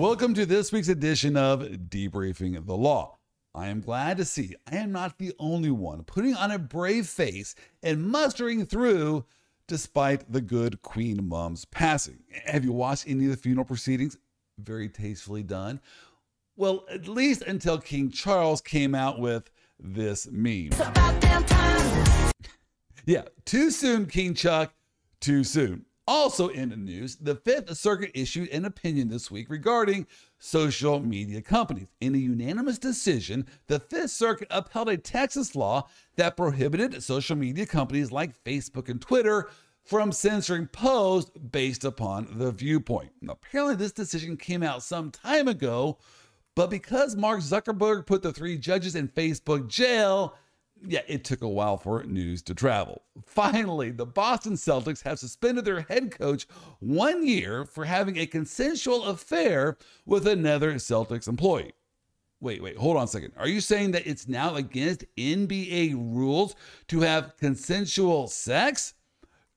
Welcome to this week's edition of Debriefing the Law. I am glad to see I am not the only one putting on a brave face and mustering through despite the good Queen Mom's passing. Have you watched any of the funeral proceedings? Very tastefully done. Well, at least until King Charles came out with this meme. yeah, too soon, King Chuck, too soon. Also in the news, the Fifth Circuit issued an opinion this week regarding social media companies. In a unanimous decision, the Fifth Circuit upheld a Texas law that prohibited social media companies like Facebook and Twitter from censoring posts based upon the viewpoint. Now, apparently, this decision came out some time ago, but because Mark Zuckerberg put the three judges in Facebook jail, yeah, it took a while for news to travel. Finally, the Boston Celtics have suspended their head coach one year for having a consensual affair with another Celtics employee. Wait, wait, hold on a second. Are you saying that it's now against NBA rules to have consensual sex?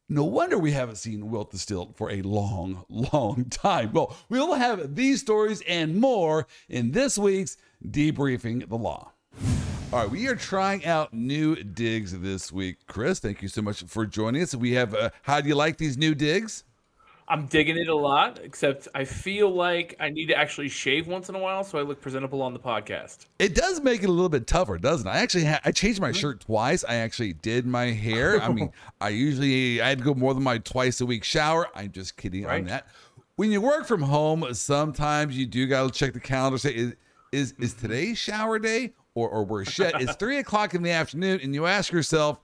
No wonder we haven't seen Wilt the Stilt for a long, long time. Well, we'll have these stories and more in this week's Debriefing the Law. All right, we are trying out new digs this week. Chris, thank you so much for joining us. We have, uh, how do you like these new digs? I'm digging it a lot, except I feel like I need to actually shave once in a while so I look presentable on the podcast. It does make it a little bit tougher, doesn't it? I actually ha- I changed my shirt twice. I actually did my hair. I mean, I usually I had to go more than my twice a week shower. I'm just kidding right. on that. When you work from home, sometimes you do got to check the calendar. Say, is is, is today shower day or, or worse shit, it's three o'clock in the afternoon, and you ask yourself,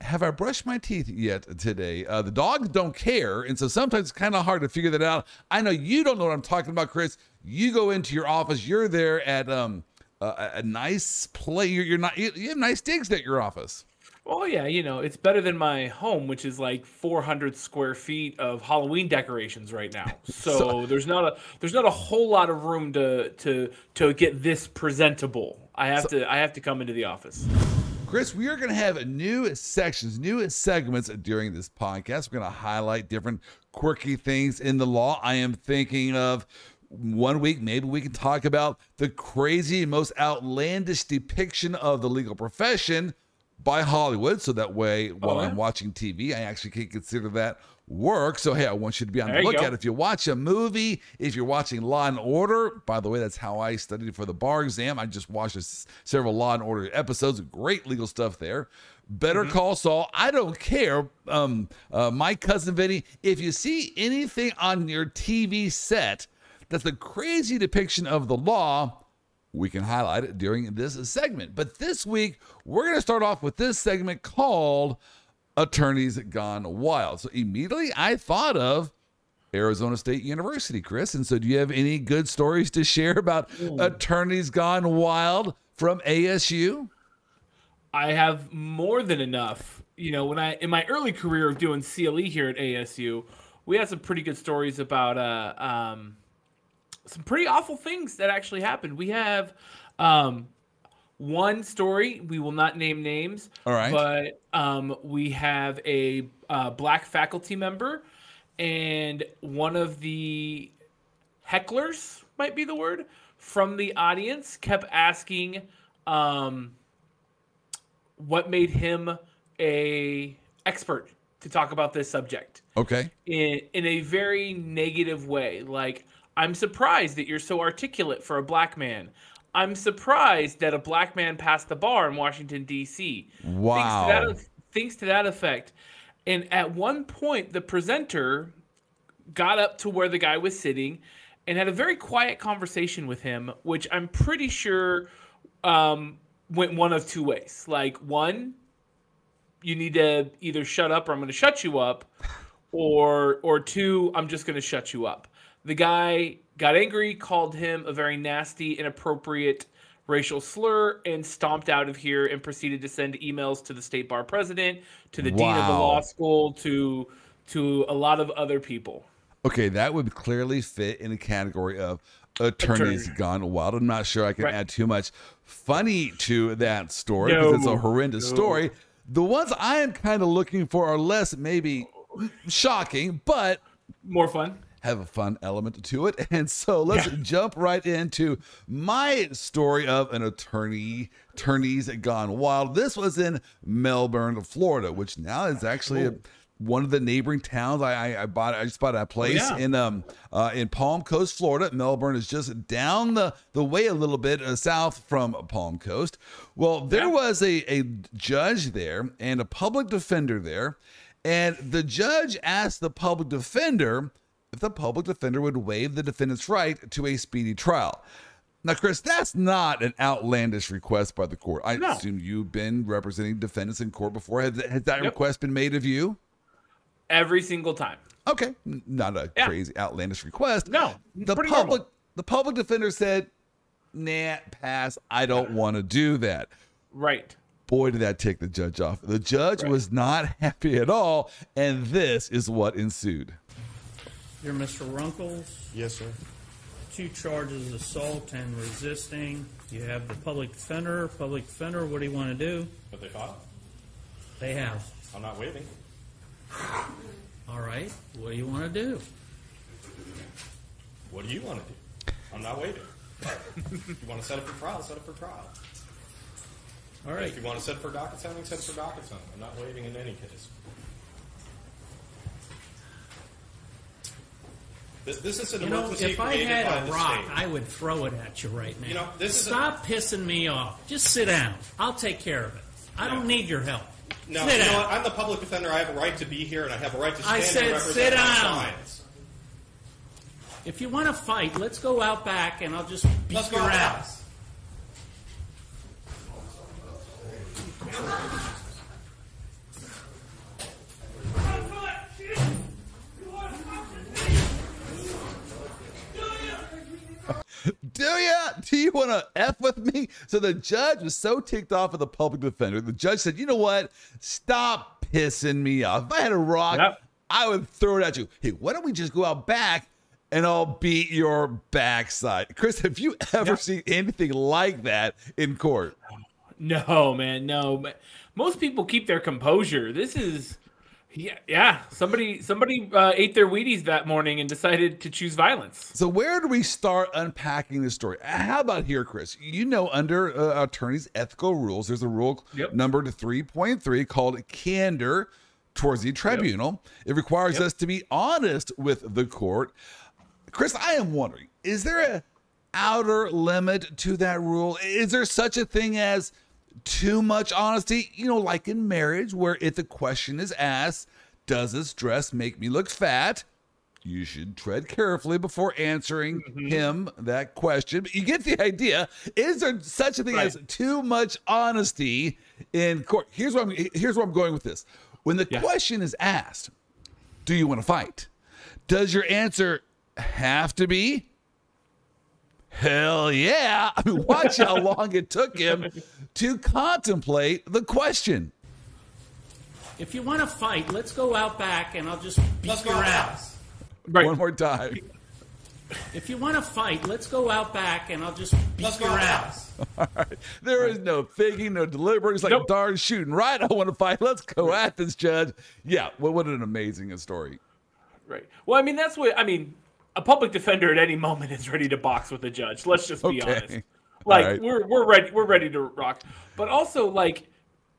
have I brushed my teeth yet today? Uh, the dogs don't care, and so sometimes it's kind of hard to figure that out. I know you don't know what I'm talking about, Chris. You go into your office, you're there at um a, a nice play. You're, you're not you, you have nice digs at your office. Oh yeah, you know it's better than my home, which is like 400 square feet of Halloween decorations right now. So, so there's not a there's not a whole lot of room to to to get this presentable. I have so, to I have to come into the office. Chris, we are going to have new sections, new segments during this podcast. We're going to highlight different quirky things in the law. I am thinking of one week, maybe we can talk about the crazy, most outlandish depiction of the legal profession by Hollywood. So that way, while oh, yeah. I'm watching TV, I actually can consider that work. So, hey, I want you to be on there the lookout. If you watch a movie, if you're watching Law and Order, by the way, that's how I studied for the bar exam. I just watched several Law and Order episodes, great legal stuff there. Better mm-hmm. Call Saul. I don't care. Um, uh, my cousin Vinny, if you see anything on your TV set that's a crazy depiction of the law, we can highlight it during this segment. But this week, we're going to start off with this segment called Attorneys Gone Wild. So immediately I thought of Arizona State University, Chris. And so, do you have any good stories to share about Ooh. Attorneys Gone Wild from ASU? I have more than enough. You know, when I in my early career of doing CLE here at ASU, we had some pretty good stories about uh, um, some pretty awful things that actually happened. We have um, one story. We will not name names. All right. But um, we have a uh, black faculty member, and one of the hecklers might be the word from the audience kept asking um, what made him a expert to talk about this subject. Okay. In in a very negative way, like I'm surprised that you're so articulate for a black man. I'm surprised that a black man passed the bar in Washington D.C. Wow. Things to, that, things to that effect. And at one point, the presenter got up to where the guy was sitting and had a very quiet conversation with him, which I'm pretty sure um, went one of two ways. Like, one, you need to either shut up or I'm going to shut you up, or or two, I'm just going to shut you up. The guy got angry, called him a very nasty, inappropriate racial slur, and stomped out of here and proceeded to send emails to the state bar president, to the wow. dean of the law school, to to a lot of other people. Okay, that would clearly fit in a category of attorneys Attorney. gone wild. I'm not sure I can right. add too much funny to that story because no, it's a horrendous no. story. The ones I am kind of looking for are less maybe shocking, but more fun have a fun element to it. And so let's Yeah. jump right into my story of an attorney attorneys gone wild. This was in Melbourne, Florida, which now is actually a, one of the neighboring towns. I, I, I bought I just bought a place yeah. in um uh, in Palm Coast, Florida. Melbourne is just down the, the way a little bit uh, south from Palm Coast. Well, there Yeah. was a, a judge there and a public defender there, and the judge asked the public defender if the public defender would waive the defendant's right to a speedy trial. Now, Chris, that's not an outlandish request by the court. I No. assume you've been representing defendants in court before. Has, has that Yep. request been made of you? Every single time. Okay, not a Yeah. crazy outlandish request. No, the public normal. the public defender said, "Nah, pass. I don't want to do that." Right. Boy, did that take the judge off. The judge Right. was not happy at all, and this is what ensued. You're Mr. Runkles. Yes, sir. Two charges assault and resisting. You have the public defender. Public defender, what do you want to do? But they filed. They have. I'm not waiving. All right. What do you want to do? What do you want to do? I'm not waiving. if you want to set it for trial, set it for trial. All right. If you want to set it for docket settling, set it for docket settling. I'm not waiving in any case. This, this is an You know, if I had a rock. I would throw it at you right now. You know, this is a- Stop pissing me off. Just sit down. I'll take care of it. I don't need your help. no, sit you know down. what? I'm the public defender. I have a right to be here, and I have a right to stand I said and represent sit down. If you want to fight, let's go out back and I'll just beat Let's your ass. Do ya? Do you want to F with me? So the judge was so ticked off at the public defender. The judge said, You know what? Stop pissing me off. If I had a rock, Yep. I would throw it at you. Hey, why don't we just go out back and I'll beat your backside? Chris, have you ever seen anything like that in court? No, man, no. Most people keep their composure. This is, yeah, yeah. Somebody, somebody uh, ate their Wheaties that morning and decided to choose violence. So where do we start unpacking this story? How about here, Chris? You know, under uh, attorneys' ethical rules, there's a rule Yep. numbered 3.3 called candor towards the tribunal. It requires Yep. us to be honest with the court. Chris, I am wondering, is there a outer limit to that rule? Is there such a thing as too much honesty? You know, like in marriage, where if the question is asked, does this dress make me look fat? You should tread carefully before answering mm-hmm. him that question. But you get the idea. Is there such a thing as too much honesty in court? Here's where I'm here's where I'm going with this. When the Yeah. question is asked, do you want to fight? Does your answer have to be? Hell yeah. I mean, watch how long it took him to contemplate the question. If you want to fight, let's go out back and I'll just beat Let's your ass. Right. One more time. If you want to fight, let's go out back and I'll just beat Let's go your outside. ass. There is no thinking, no deliberate. It's like Nope. darn shooting right. I want to fight. Let's go at this judge. Yeah, well, what an amazing story. Right. Well, I mean, that's what I mean. A public defender at any moment is ready to box with a judge. Let's just be Okay. honest. Like right. we're we're ready we're ready to rock. But also like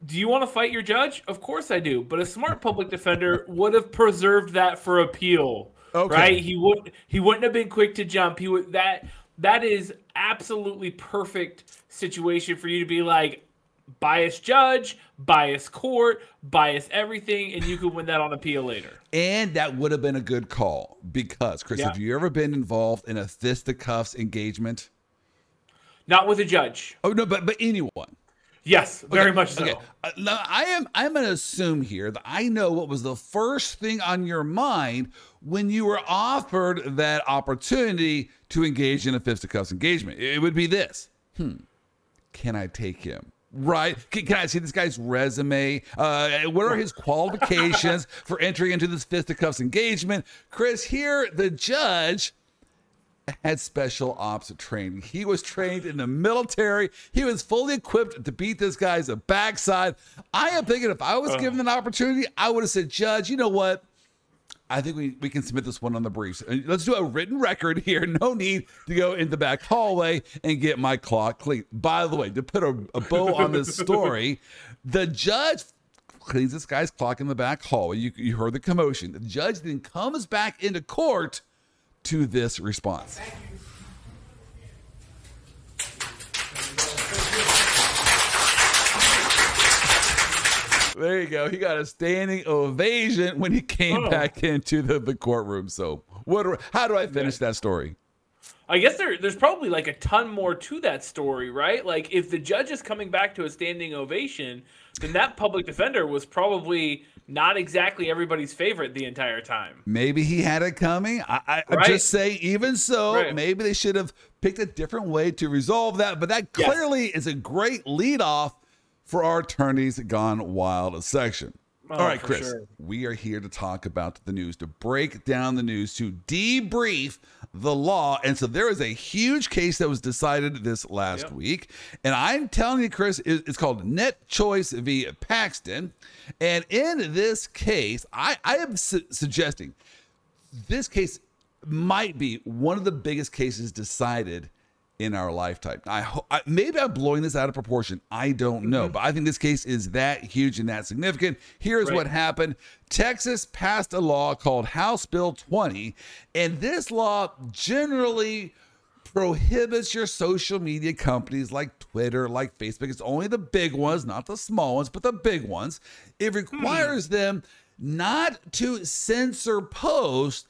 do you want to fight your judge? Of course I do. But a smart public defender would have preserved that for appeal. Okay. Right? He would he wouldn't have been quick to jump. He would that that is absolutely perfect situation for you to be like bias judge, bias court, bias everything, and you could win that on appeal later. And that would have been a good call because, Chris, Yeah. have you ever been involved in a fisticuffs engagement? Not with a judge. Oh no, but but anyone. Yes, very Okay, much so. Okay. Uh, I am I'm going to assume here that I know what was the first thing on your mind when you were offered that opportunity to engage in a fisticuffs engagement. It would be this. Hmm. Can I take him? Right? Can, can I see this guy's resume? Uh, what are his qualifications for entering into this fisticuffs engagement? Chris, here the judge had special ops training. He was trained in the military. He was fully equipped to beat this guy's backside. I am thinking if I was given an opportunity, I would have said, Judge, you know what? I think we, we can submit this one on the briefs. Uh, Let's do a written record here. No need to go in the back hallway and get my clock clean. By the way, to put a, a bow on this story, the judge cleans this guy's clock in the back hallway. You, you heard the commotion. The judge then comes back into court to this response. There you go. He got a standing ovation when he came Oh. back into the, the courtroom. So, what? do- How do I finish that story? I guess there, there's probably like a ton more to that story, right? Like if the judge is coming back to a standing ovation, then that public defender was probably not exactly everybody's favorite the entire time. Maybe he had it coming. I, I, Right. just say, even so, Right. maybe they should have picked a different way to resolve that. But that Yes. clearly is a great lead off for our attorneys gone wild section. Oh, All right, Chris, sure. we are here to talk about the news, to break down the news, to debrief the law. And so there is a huge case that was decided this last Yep. week. And I'm telling you, Chris, it's called Net Choice v. Paxton. And in this case, I, I am su- suggesting this case might be one of the biggest cases decided in our lifetime. I, ho- I maybe I'm blowing this out of proportion. I don't know, mm-hmm. but I think this case is that huge and that significant. Here's Right. what happened. Texas passed a law called House Bill 20, and this law generally prohibits your social media companies like Twitter, like Facebook. It's only the big ones, not the small ones, but the big ones. It hmm. requires them not to censor posts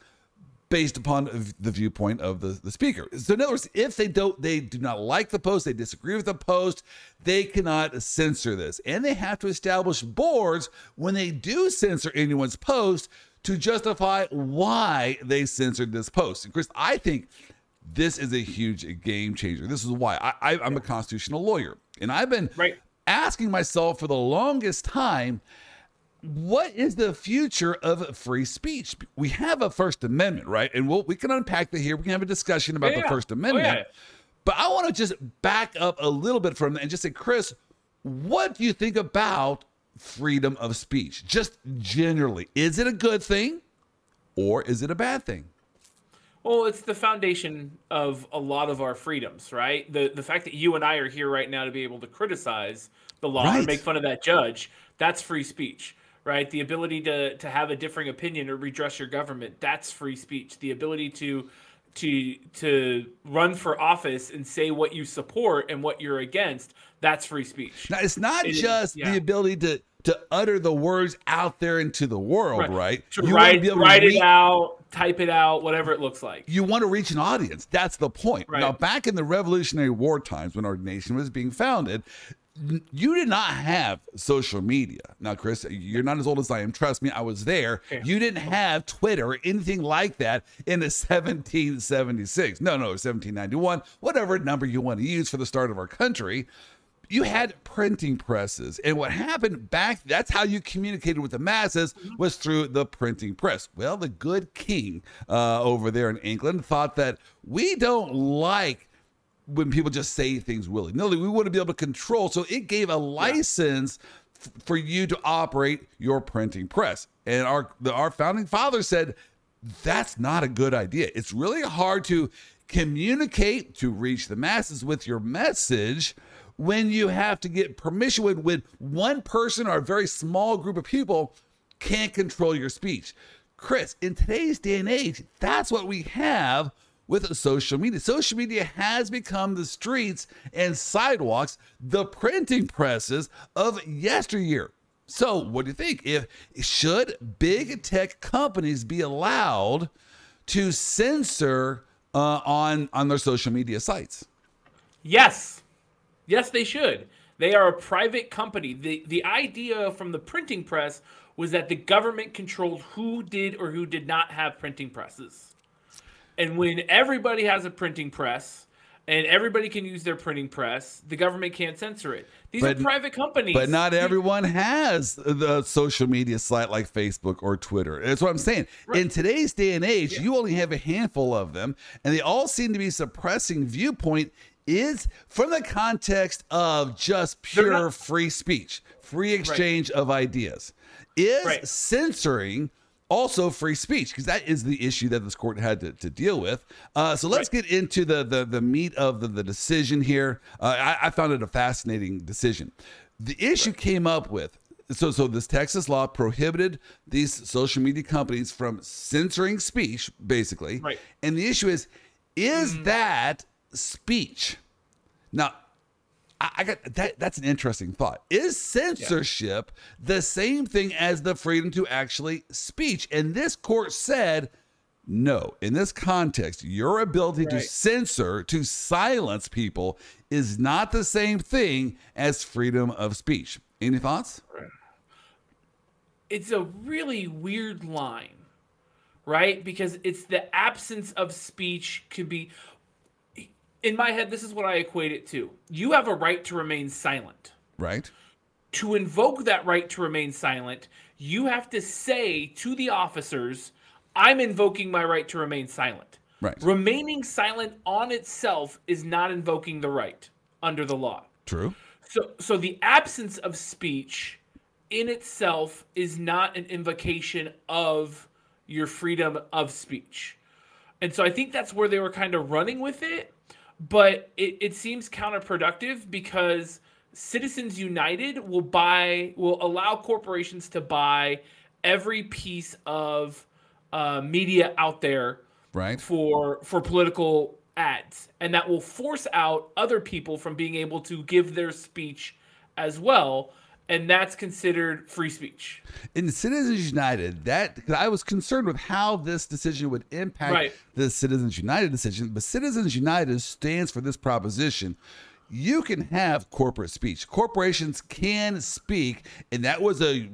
based upon the viewpoint of the, the speaker. So in other words, if they don't they do not like the post, they disagree with the post, they cannot censor this. And they have to establish boards when they do censor anyone's post to justify why they censored this post. And Chris, I think this is a huge game changer. This is why I, I, I'm a constitutional lawyer, and I've been Right. asking myself for the longest time what is the future of free speech? We have a First Amendment, right? And we'll, we can unpack that here. We can have a discussion about Yeah, the. First Oh, Amendment. yeah. But I want to just back up a little bit from that and just say, Chris, what do you think about freedom of speech? Just generally, is it a good thing or is it a bad thing? Well, it's the foundation of a lot of our freedoms, right? The the fact that you and I are here right now to be able to criticize the law Right. and make fun of that judge, that's free speech, right? The ability to to have a differing opinion or redress your government, that's free speech. The ability to to to run for office and say what you support and what you're against, that's free speech. Now, it's not It is, just yeah. the ability to to utter the words out there into the world, right? To wanna write, be able to write reach- it out, type it out, whatever it looks like. you want to reach an audience. That's the point. Right. Now, back in the Revolutionary War times when our nation was being founded, you did not have social media. Now, Chris, you're not as old as I am. Trust me, I was there. Yeah. You didn't have Twitter or anything like that in the 1776. No, no, 1791, whatever number you want to use for the start of our country you had printing presses and what happened back that's how you communicated with the masses was through the printing press well the good king uh, over there in england thought that we don't like when people just say things willy-nilly we want to be able to control. So it gave a license f- for you to operate your printing press. And our the, our founding father said that's not a good idea. It's really hard to communicate to reach the masses with your message when you have to get permission when, when one person or a very small group of people can't control your speech. Chris, in today's day and age, that's what we have with social media. Social media has become the streets and sidewalks, the printing presses of yesteryear. So, what do you think? If should big tech companies be allowed to censor uh, on on their social media sites? Yes. Yes, they should. They are a private company. The the idea from the printing press was that the government controlled who did or who did not have printing presses. And when everybody has a printing press and everybody can use their printing press, the government can't censor it. These But- are private companies. But not everyone has the social media site like Facebook or Twitter. That's what I'm saying. In today's day and age, you only have a handful of them, and they all seem to be suppressing viewpoint is from the context of just pure not- free speech, free exchange of ideas. Is Right. censoring also free speech because that is the issue that this court had to, to deal with. Uh, so let's get into the the, the meat of the, the decision here. Uh, I, I found it a fascinating decision. The issue came up with so so this Texas law prohibited these social media companies from censoring speech, basically. Right. And the issue is, is that speech? Now, I, got that. That's an interesting thought. Is censorship the same thing as the freedom to actually speech? And this court said. No, in this context, your ability to censor, to silence people is not the same thing as freedom of speech. Any thoughts? it's a really weird line, right? Because it's the absence of speech could be. In my head, this is what I equate it to. You have a right to remain silent. Right? To invoke that right to remain silent, you have to say to the officers, I'm invoking my right to remain silent. Right. Remaining silent on itself is not invoking the right under the law. True. So, so the absence of speech in itself is not an invocation of your freedom of speech. And so I think that's where they were kind of running with it. But it, it seems counterproductive because Citizens United will buy, will allow corporations to buy every piece of uh, media out there Right. for for political ads and that will force out other people from being able to give their speech as well and that's considered free speech in Citizens United, that I was concerned with how this decision would impact Right. the Citizens United decision, but Citizens United stands for this proposition. You can have corporate speech. Corporations can speak, and that was a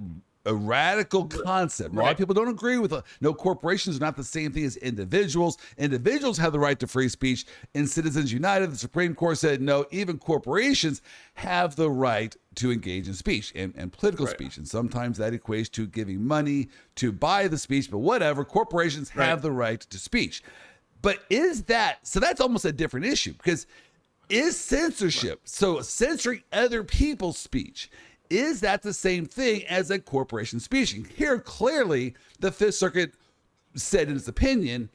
a radical concept. A lot of people don't agree with it. No, corporations are not the same thing as individuals. Individuals have the right to free speech. In Citizens United, the Supreme Court said no, even corporations have the right to engage in speech and, and political Right. speech. And sometimes that equates to giving money to buy the speech, but whatever, corporations have the right to speech. But is that so? That's almost a different issue because is censorship, so censoring other people's speech, is that the same thing as a corporation speaking? Here, clearly, the Fifth Circuit said in its opinion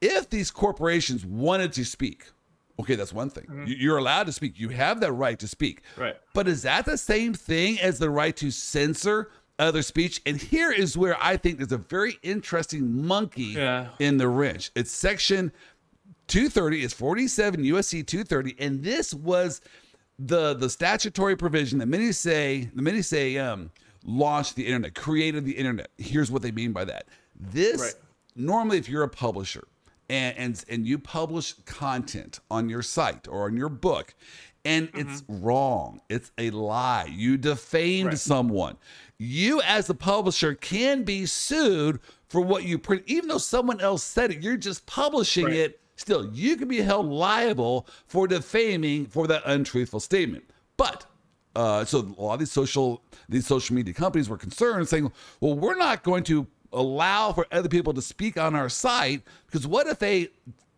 if these corporations wanted to speak, okay, that's one thing. Mm-hmm. You- You're allowed to speak, you have that right to speak. Right. But is that the same thing as the right to censor other speech? And here is where I think there's a very interesting monkey Yeah. in the wrench. It's section 230 is 47 USC 230, and this was the the statutory provision that many say the many say um, launched the internet, created the internet. Here's what they mean by that. This Right. normally, if you're a publisher and and and you publish content on your site or on your book, and it's wrong, it's a lie, you defamed Right. someone, you as the publisher can be sued for what you print, even though someone else said it. You're just publishing Right. it. Still, you can be held liable for defaming for that untruthful statement. But uh, so a lot of these social these social media companies were concerned, saying, "Well, we're not going to allow for other people to speak on our site because what if they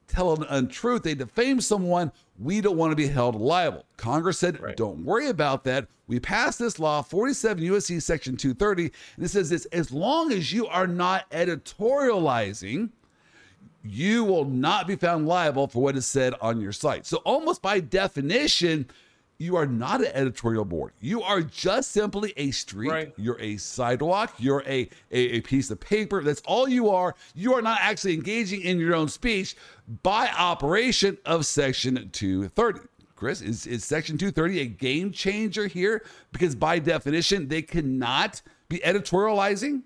tell an untruth, they defame someone? We don't want to be held liable." Congress said, Right. "Don't worry about that. We passed this law, 47 USC Section 230, and it says this: as long as you are not editorializing." You will not be found liable for what is said on your site. So, almost by definition, you are not an editorial board. You are just simply a street. Right. You're a sidewalk. You're a, a, a piece of paper. That's all you are. You are not actually engaging in your own speech by operation of Section 230. Chris, is, is Section 230 a game changer here? Because by definition, they cannot be editorializing.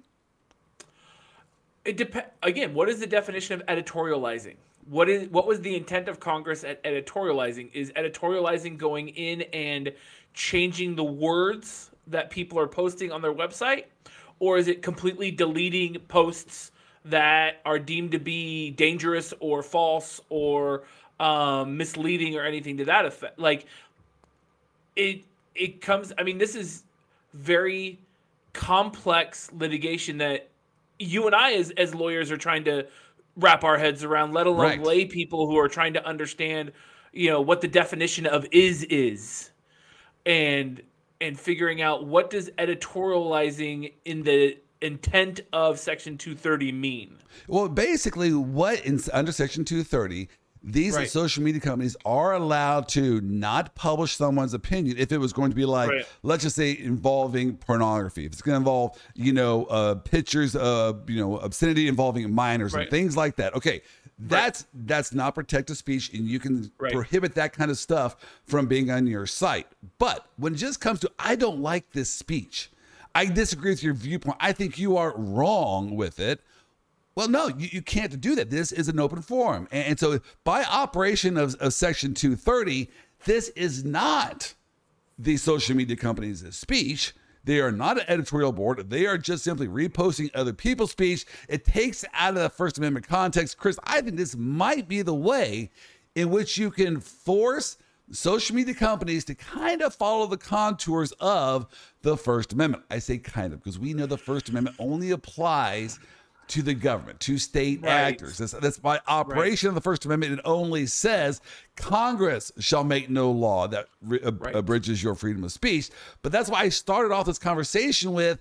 It depends again what is the definition of editorializing? What is what was the intent of congress at editorializing? Is editorializing going in and changing the words that people are posting on their website? Or is it completely deleting posts that are deemed to be dangerous or false or um, misleading or anything to that effect? Like it it comes i mean this is very complex litigation that you and I as as lawyers are trying to wrap our heads around, let alone Right. lay people who are trying to understand, you know, what the definition of is is, and and figuring out what does editorializing in the intent of Section 230 mean? Well, basically, what in under Section 230, these Right. social media companies are allowed to not publish someone's opinion if it was going to be like, Right. let's just say, involving pornography. If it's going to involve, you know, uh, pictures of, you know, obscenity involving minors and things like that. Okay. That's that's not protected speech, and you can Right. prohibit that kind of stuff from being on your site. But when it just comes to, I don't like this speech. I disagree with your viewpoint. I think you are wrong with it. Well, no, you, you can't do that. This is an open forum. And, and so, by operation of, of Section 230, this is not the social media companies' speech. They are not an editorial board. They are just simply reposting other people's speech. It takes out of the First Amendment context. Chris, I think this might be the way in which you can force social media companies to kind of follow the contours of the First Amendment. I say kind of because we know the First Amendment only applies to the government, to state Right. actors. That's, that's by operation of the First Amendment. It only says Congress shall make no law that re- ab- Right. abridges your freedom of speech. But that's why I started off this conversation with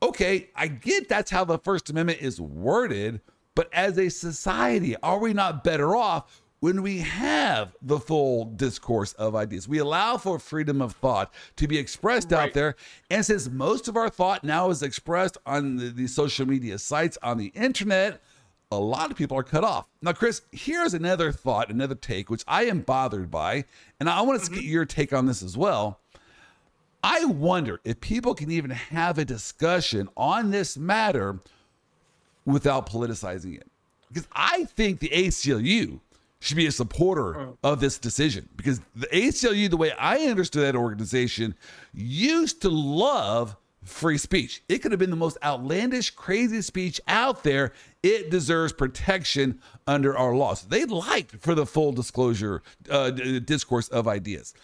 okay, I get that's how the First Amendment is worded, but as a society, are we not better off? When we have the full discourse of ideas, we allow for freedom of thought to be expressed out there. And since most of our thought now is expressed on the, the social media sites, on the internet, a lot of people are cut off. Now, Chris, here's another thought, another take, which I am bothered by. And I want to mm-hmm. get your take on this as well. I wonder if people can even have a discussion on this matter without politicizing it. Because I think the ACLU should be a supporter of this decision. Because the ACLU, the way I understood that organization, used to love free speech. It could have been the most outlandish, crazy speech out there. It deserves protection under our laws. They liked for the full disclosure uh, discourse of ideas.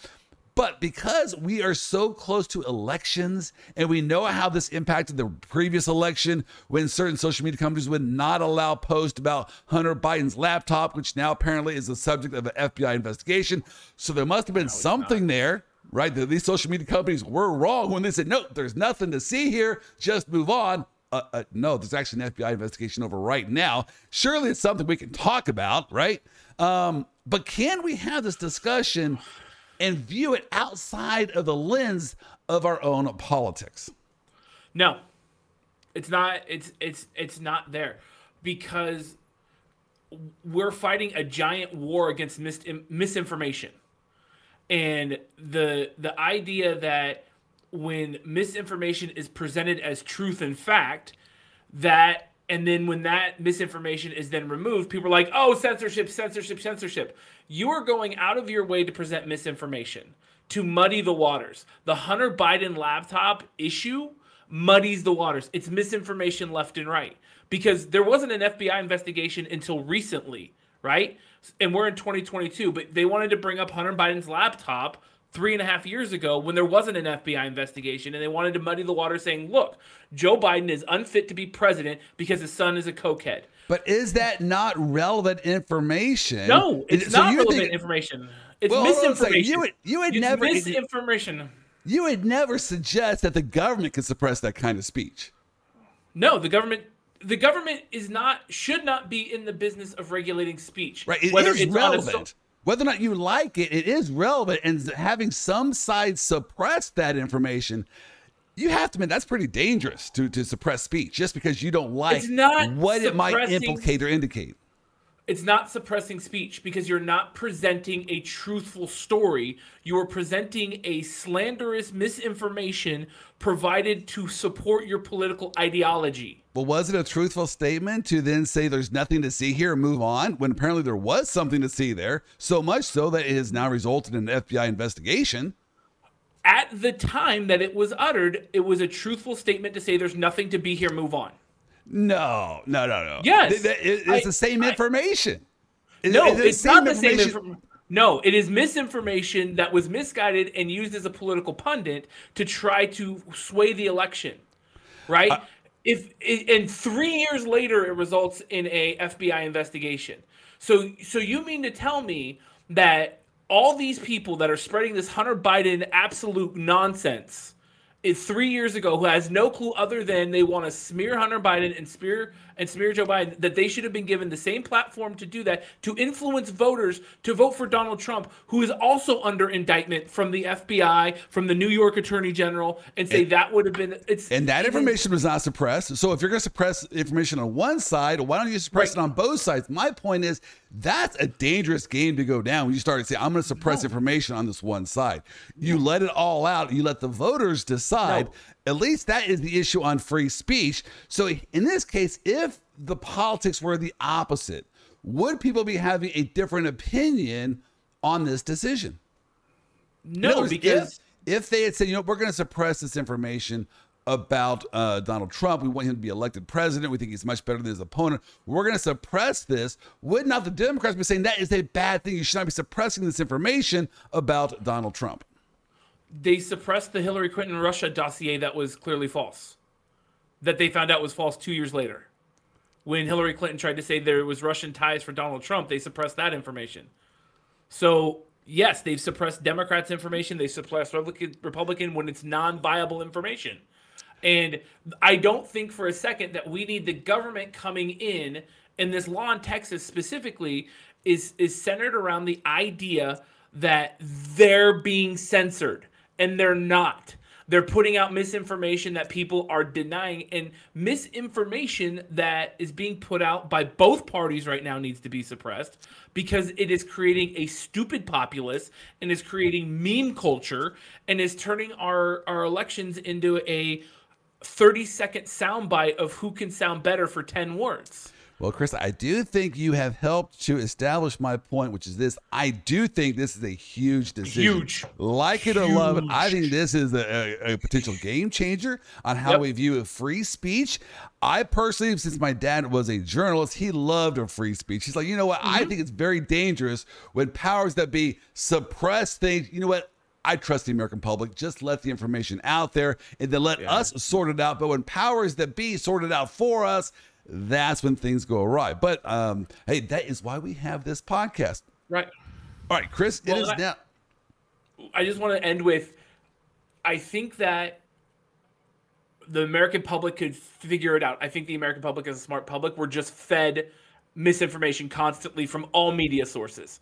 But because we are so close to elections and we know how this impacted the previous election when certain social media companies would not allow posts about Hunter Biden's laptop, which now apparently is the subject of an FBI investigation. So there must have been something there, right? That these social media companies were wrong when they said, no, there's nothing to see here, just move on. Uh, uh, no, there's actually an FBI investigation over right now. Surely it's something we can talk about, right? Um, but can we have this discussion and view it outside of the lens of our own politics? No, it's not. It's it's it's not there because we're fighting a giant war against mis- misinformation, and the the idea that when misinformation is presented as truth and fact, that and then when that misinformation is then removed, people are like, "Oh, censorship, censorship, censorship." You are going out of your way to present misinformation to muddy the waters. The Hunter Biden laptop issue muddies the waters. It's misinformation left and right because there wasn't an FBI investigation until recently, right? And we're in 2022, but they wanted to bring up Hunter Biden's laptop three and a half years ago when there wasn't an FBI investigation and they wanted to muddy the water saying, look, Joe Biden is unfit to be president because his son is a cokehead. But is that not relevant information? No, it's So not relevant think- information. It's Well, misinformation. You would- you would it's never- misinformation. You would never suggest that the government could suppress that kind of speech. No, the government the government is not should not be in the business of regulating speech. Right. It is whether it's on a relevant. Whether or not you like it, it is relevant. And having some side suppress that information, you have to admit that's pretty dangerous to, to suppress speech just because you don't like It's not what it might implicate or indicate. It's not suppressing speech because you're not presenting a truthful story. You are presenting a slanderous misinformation provided to support your political ideology. Well, was it a truthful statement to then say there's nothing to see here and move on when apparently there was something to see there? So much so that it has now resulted in an FBI investigation. At the time that it was uttered, it was a truthful statement to say there's nothing to be here, move on. No, no, no, no. Yes. Th- th- it- it's I- the same I- information. It- No, it- it's not the same information. No, it is misinformation that was misguided and used as a political pundit to try to sway the election. Right? Uh, if and 3 years later it results in a FBI investigation. So so you mean to tell me that all these people that are spreading this Hunter Biden absolute nonsense is three years ago who has no clue other than they want to smear Hunter Biden and smear and smear Joe Biden that they should have been given the same platform to do that to influence voters to vote for Donald Trump, who is also under indictment from the FBI, from the New York Attorney General, and say And- that would have been it's And that information was not suppressed. So if you're going to suppress information on one side, why don't you suppress Right. it on both sides? My point is that's a dangerous game to go down when you start to say, I'm going to suppress information on this one side. You let it all out, you let the voters decide. No. At least that is the issue on free speech. So in this case, if the politics were the opposite, would people be having a different opinion on this decision? No words, because if, if they had said, you know, we're going to suppress this information about uh, Donald Trump, we want him to be elected president, we think he's much better than his opponent, we're going to suppress this. Would not the Democrats be saying that is a bad thing? You should not be suppressing this information about Donald Trump. They suppressed the Hillary Clinton Russia dossier that was clearly false. That they found out was false two years later. When Hillary Clinton tried to say there was Russian ties for Donald Trump, they suppressed that information. So, yes, they've suppressed Democrats' information, they suppressed Republican, Republican when it's non viable information. And I don't think for a second that we need the government coming in, and this law in Texas specifically is is centered around the idea that they're being censored, and they're not. They're putting out misinformation that people are denying, and misinformation that is being put out by both parties right now needs to be suppressed because it is creating a stupid populace and is creating meme culture and is turning our, our elections into a 30 second soundbite of who can sound better for 10 words. Well, Chris, I do think you have helped to establish my point, which is this. I do think this is a huge decision. Huge. Like it or love it, I think this is a, a, a potential game changer on how Yep. we view free speech. I personally, since my dad was a journalist, he loved a free speech. He's like, you know what? I mm-hmm. think it's very dangerous when powers that be suppress things. You know what? I trust the American public. Just let the information out there and then let us sort it out. But when powers that be sort it out for us, that's when things go awry. But um, hey, that is why we have this podcast. Right. All right, Chris, it Well, is that- now. I just want to end with I think that the American public could figure it out. I think the American public is a smart public. We're just fed misinformation constantly from all media sources,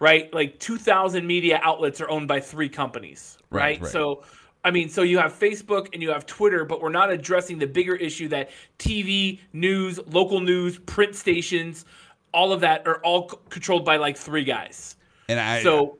right? Like 2,000 media outlets are owned by three companies, Right, right? right. So, I mean, so you have Facebook and you have Twitter, but we're not addressing the bigger issue that TV, news, local news, print stations, all of that are all c- controlled by like three guys. And I So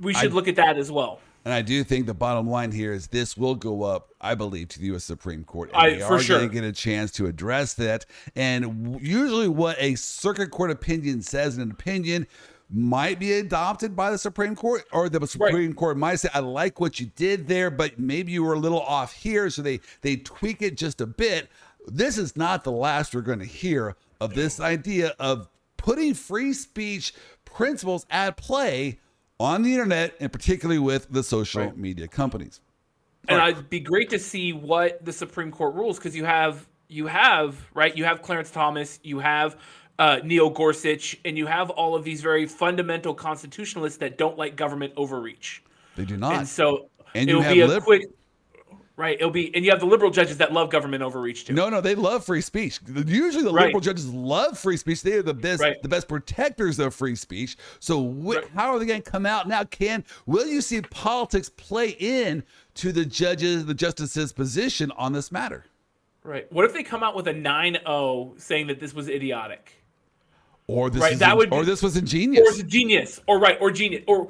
we should look at that as well. And I do think the bottom line here is this will go up, I believe, to the U.S. Supreme Court. And I- they for are sure. going to get a chance to address that. And w- usually, what a circuit court opinion says in an opinion might be adopted by the Supreme Court, or the Supreme Court might say, "I like what you did there, but maybe you were a little off here," so they they tweak it just a bit. This is not the last we're going to hear of this idea of putting free speech principles at play on the internet, and particularly with the social media companies. and it'd be great to see what the Supreme Court rules because you have you have right you have Clarence Thomas, you have uh, Neil Gorsuch, and you have all of these very fundamental constitutionalists that don't like government overreach. They do not. And so And it'll have be a lib- quick right. It'll be and you have the liberal judges that love government overreach too. no, no, they love free speech. Usually, the Right. liberal judges love free speech. They are the best, Right. the best protectors of free speech. So, wh- Right. how are they going to come out now? Can will you see politics play in to the judges, the justices' position on this matter? Right. What if they come out with a 9-0 saying that this was idiotic? Or this, Right, is that in- would be- or this was or ingenious. it's genius or right or genius or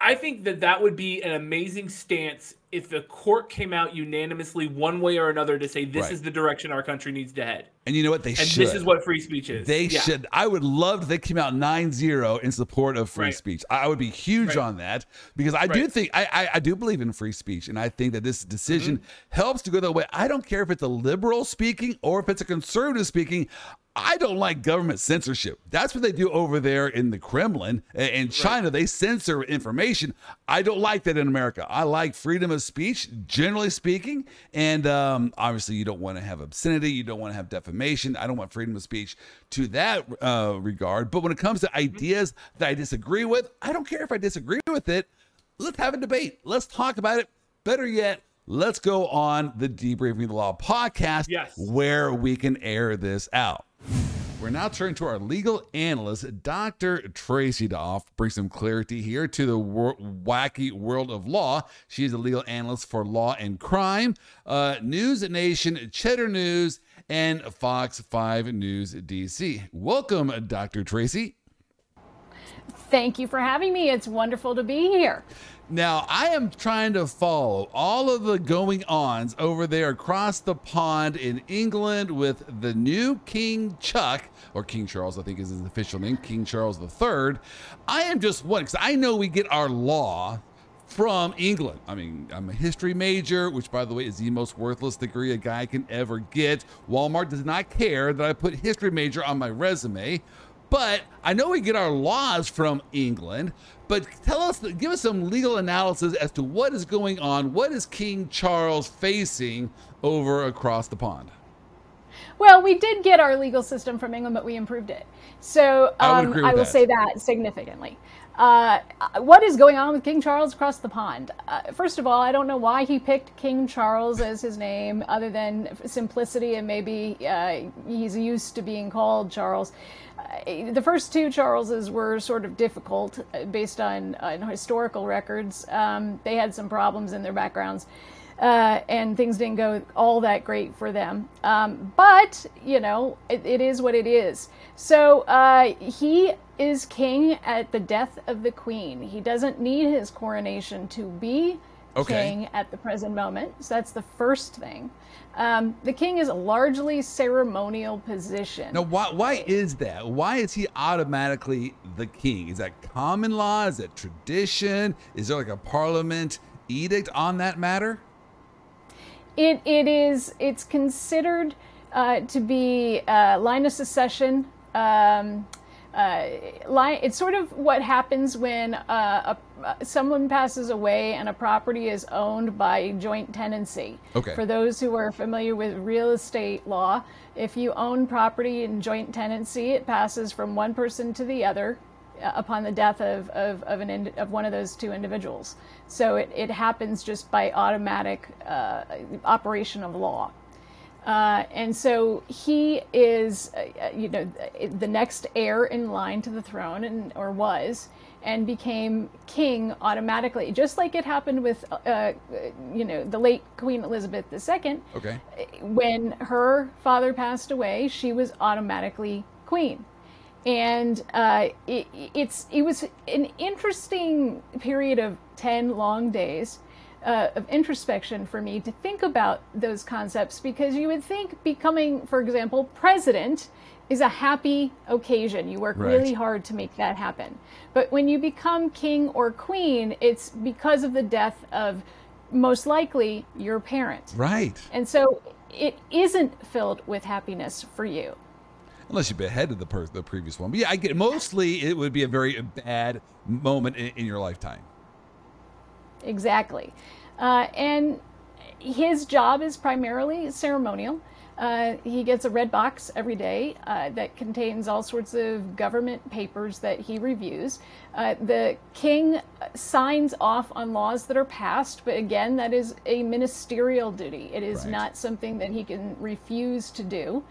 i think that that would be an amazing stance if the court came out unanimously one way or another to say this Right. is the direction our country needs to head And you know what? They should and should. this is what free speech is They Yeah. should. I would love if they came out 9-0 in support of free Right. speech. I would be huge Right. on that because I do think I, I I do believe in free speech, and I think that this decision Mm-hmm. helps to go that way. I don't care if it's a liberal speaking or if it's a conservative speaking. I don't like government censorship. That's what they do over there in the Kremlin in China. They censor information. I don't like that in America. I like freedom of speech, generally speaking, and um, obviously you don't want to have obscenity. You don't want to have defamation. I don't want freedom of speech to that uh, regard. But when it comes to ideas that I disagree with, I don't care if I disagree with it. Let's have a debate. Let's talk about it. Better yet, let's go on the Debriefing the Law podcast Yes. where we can air this out. We're now turning to our legal analyst, Dr. Tracy Doff, bring some clarity here to the wor- wacky world of law. She is a legal analyst for Law and Crime, uh, News Nation, Cheddar News, and Fox 5 News DC. Welcome, Dr. Tracy. Thank you for having me. It's wonderful to be here. Now, I am trying to follow all of the going ons over there across the pond in England with the new King Chuck, or King Charles, I think is his official name, King Charles III. I am just one, because I know we get our law from England. I mean, I'm a history major, which, by the way, is the most worthless degree a guy can ever get. Walmart does not care that I put history major on my resume. But I know we get our laws from England. But tell us, give us some legal analysis as to what is going on. What is King Charles facing over across the pond? Well, we did get our legal system from England, but we improved it. So I would um, agree I will that. say that significantly. Uh, what is going on with King Charles across the pond? Uh, first of all, I don't know why he picked King Charles as his name, other than simplicity and maybe uh, he's used to being called Charles. The first two Charleses were sort of difficult uh, based on, on historical records. Um, they had some problems in their backgrounds uh, and things didn't go all that great for them. Um, but you know, it, it is what it is. So uh, he is king at the death of the queen. He doesn't need his coronation to be Okay. king at the present moment. So that's the first thing. Um, the king is a largely ceremonial position. Now, why, why is that? Why is he automatically the king? Is that common law? Is that tradition? Is there like a parliament edict on that matter? It it is it's considered uh, to be uh, line of secession. Um, it's sort of what happens when uh, a, someone passes away and a property is owned by joint tenancy. Okay. For those who are familiar with real estate law, if you own property in joint tenancy, it passes from one person to the other uh, upon the death of, of, of, an of one of those two individuals. So it, it happens just by automatic uh, operation of law. Uh, and so he is, uh, you know, the next heir in line to the throne, and or was, and became king automatically, just like it happened with, uh, you know, the late Queen Elizabeth II. Okay. When her father passed away, she was automatically queen and uh, it, it's it was an interesting period of 10 long days uh, of introspection for me to think about those concepts because you would think becoming for example president is a happy occasion you work Right. really hard to make that happen but when you become king or queen it's because of the death of most likely your parent Right. and so it isn't filled with happiness for you Unless you beheaded the per- the previous one. But yeah, I get. Mostly it would be a very bad moment in, in your lifetime. Exactly. Uh, and his job is primarily ceremonial. Uh, he gets a red box every day uh, that contains all sorts of government papers that he reviews. Uh, the king signs off on laws that are passed, but again, that is a ministerial duty. It is Right. not something that he can refuse to do.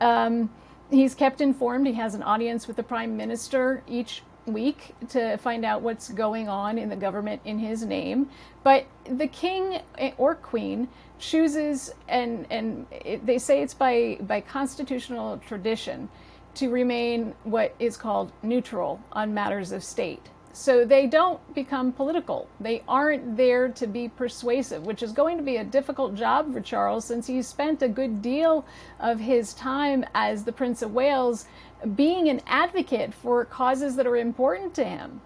Um, he's kept informed. He has an audience with the prime minister each week to find out what's going on in the government in his name. But the king eh, or queen chooses, and and it, they say it's by by constitutional tradition, to remain what is called neutral on matters of state. So they don't become political. They aren't there to be persuasive, which is going to be a difficult job for Charles since he spent a good deal of his time as the Prince of Wales being an advocate for causes that are important to him.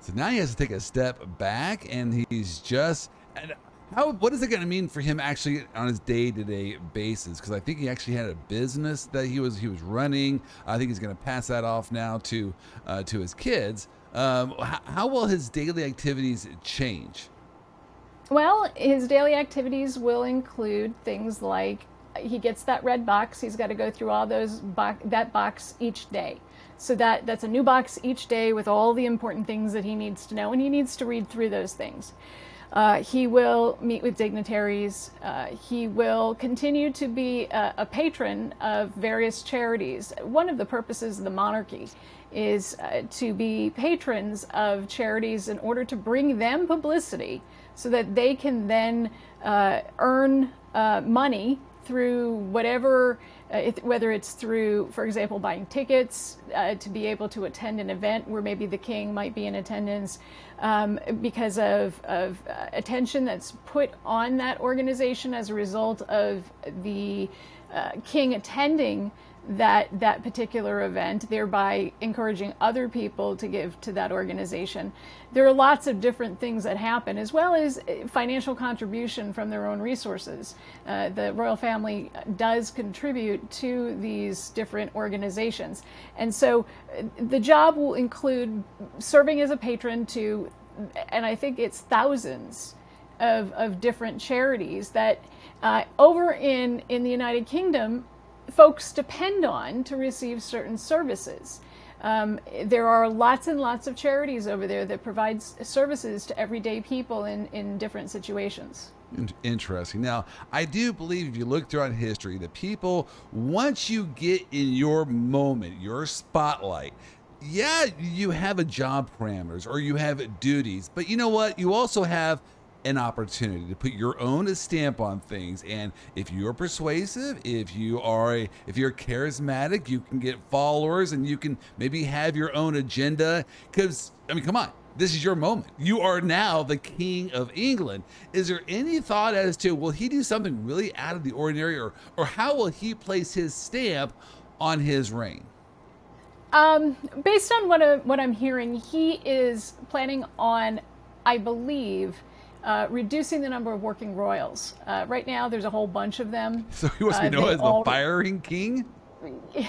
So now he has to take a step back, and he's just. And how? What is it going to mean for him actually on his day-to-day basis? Because I think he actually had a business that he was he was running. I think he's going to pass that off now to uh, to his kids. Um, how, how will his daily activities change? Well, his daily activities will include things like he gets that red box. He's got to go through all those bo- that box each day. So that that's a new box each day with all the important things that he needs to know, and he needs to read through those things. Uh, he will meet with dignitaries. Uh, he will continue to be a, a, patron of various charities. One of the purposes of the monarchy is uh, to be patrons of charities in order to bring them publicity so that they can then uh, earn uh, money through whatever, uh, it, whether it's through, for example, buying tickets uh, to be able to attend an event where maybe the king might be in attendance um, because of, of uh, attention that's put on that organization as a result of the uh, king attending that that particular event, thereby encouraging other people to give to that organization. There are lots of different things that happen, as well as uh, financial contribution from their own resources. Uh, the royal family does contribute to these different organizations, and so uh, the job will include serving as a patron to, and I think it's thousands of, of different charities that. Uh, over in, in the United Kingdom, folks depend on to receive certain services. Um, there are lots and lots of charities over there that provide services to everyday people in, in different situations. Interesting. Now, I do believe if you look throughout history, that people, once you get in your moment, your spotlight, yeah, you have a job parameters or you have duties, but you know what? You also have an opportunity to put your own stamp on things. And if you're persuasive if you are a, if you're charismatic you can get followers and you can maybe have your own agenda. Because i mean come on this is your moment. You are now the king of england. Is there any thought as to will he do something really out of the ordinary or or how will he place his stamp on his reign? Um, based on what, uh, what I'm hearing, he is planning on, I believe, uh, reducing the number of working royals. Uh, right now, there's a whole bunch of them. So he wants to be uh, known as the firing king.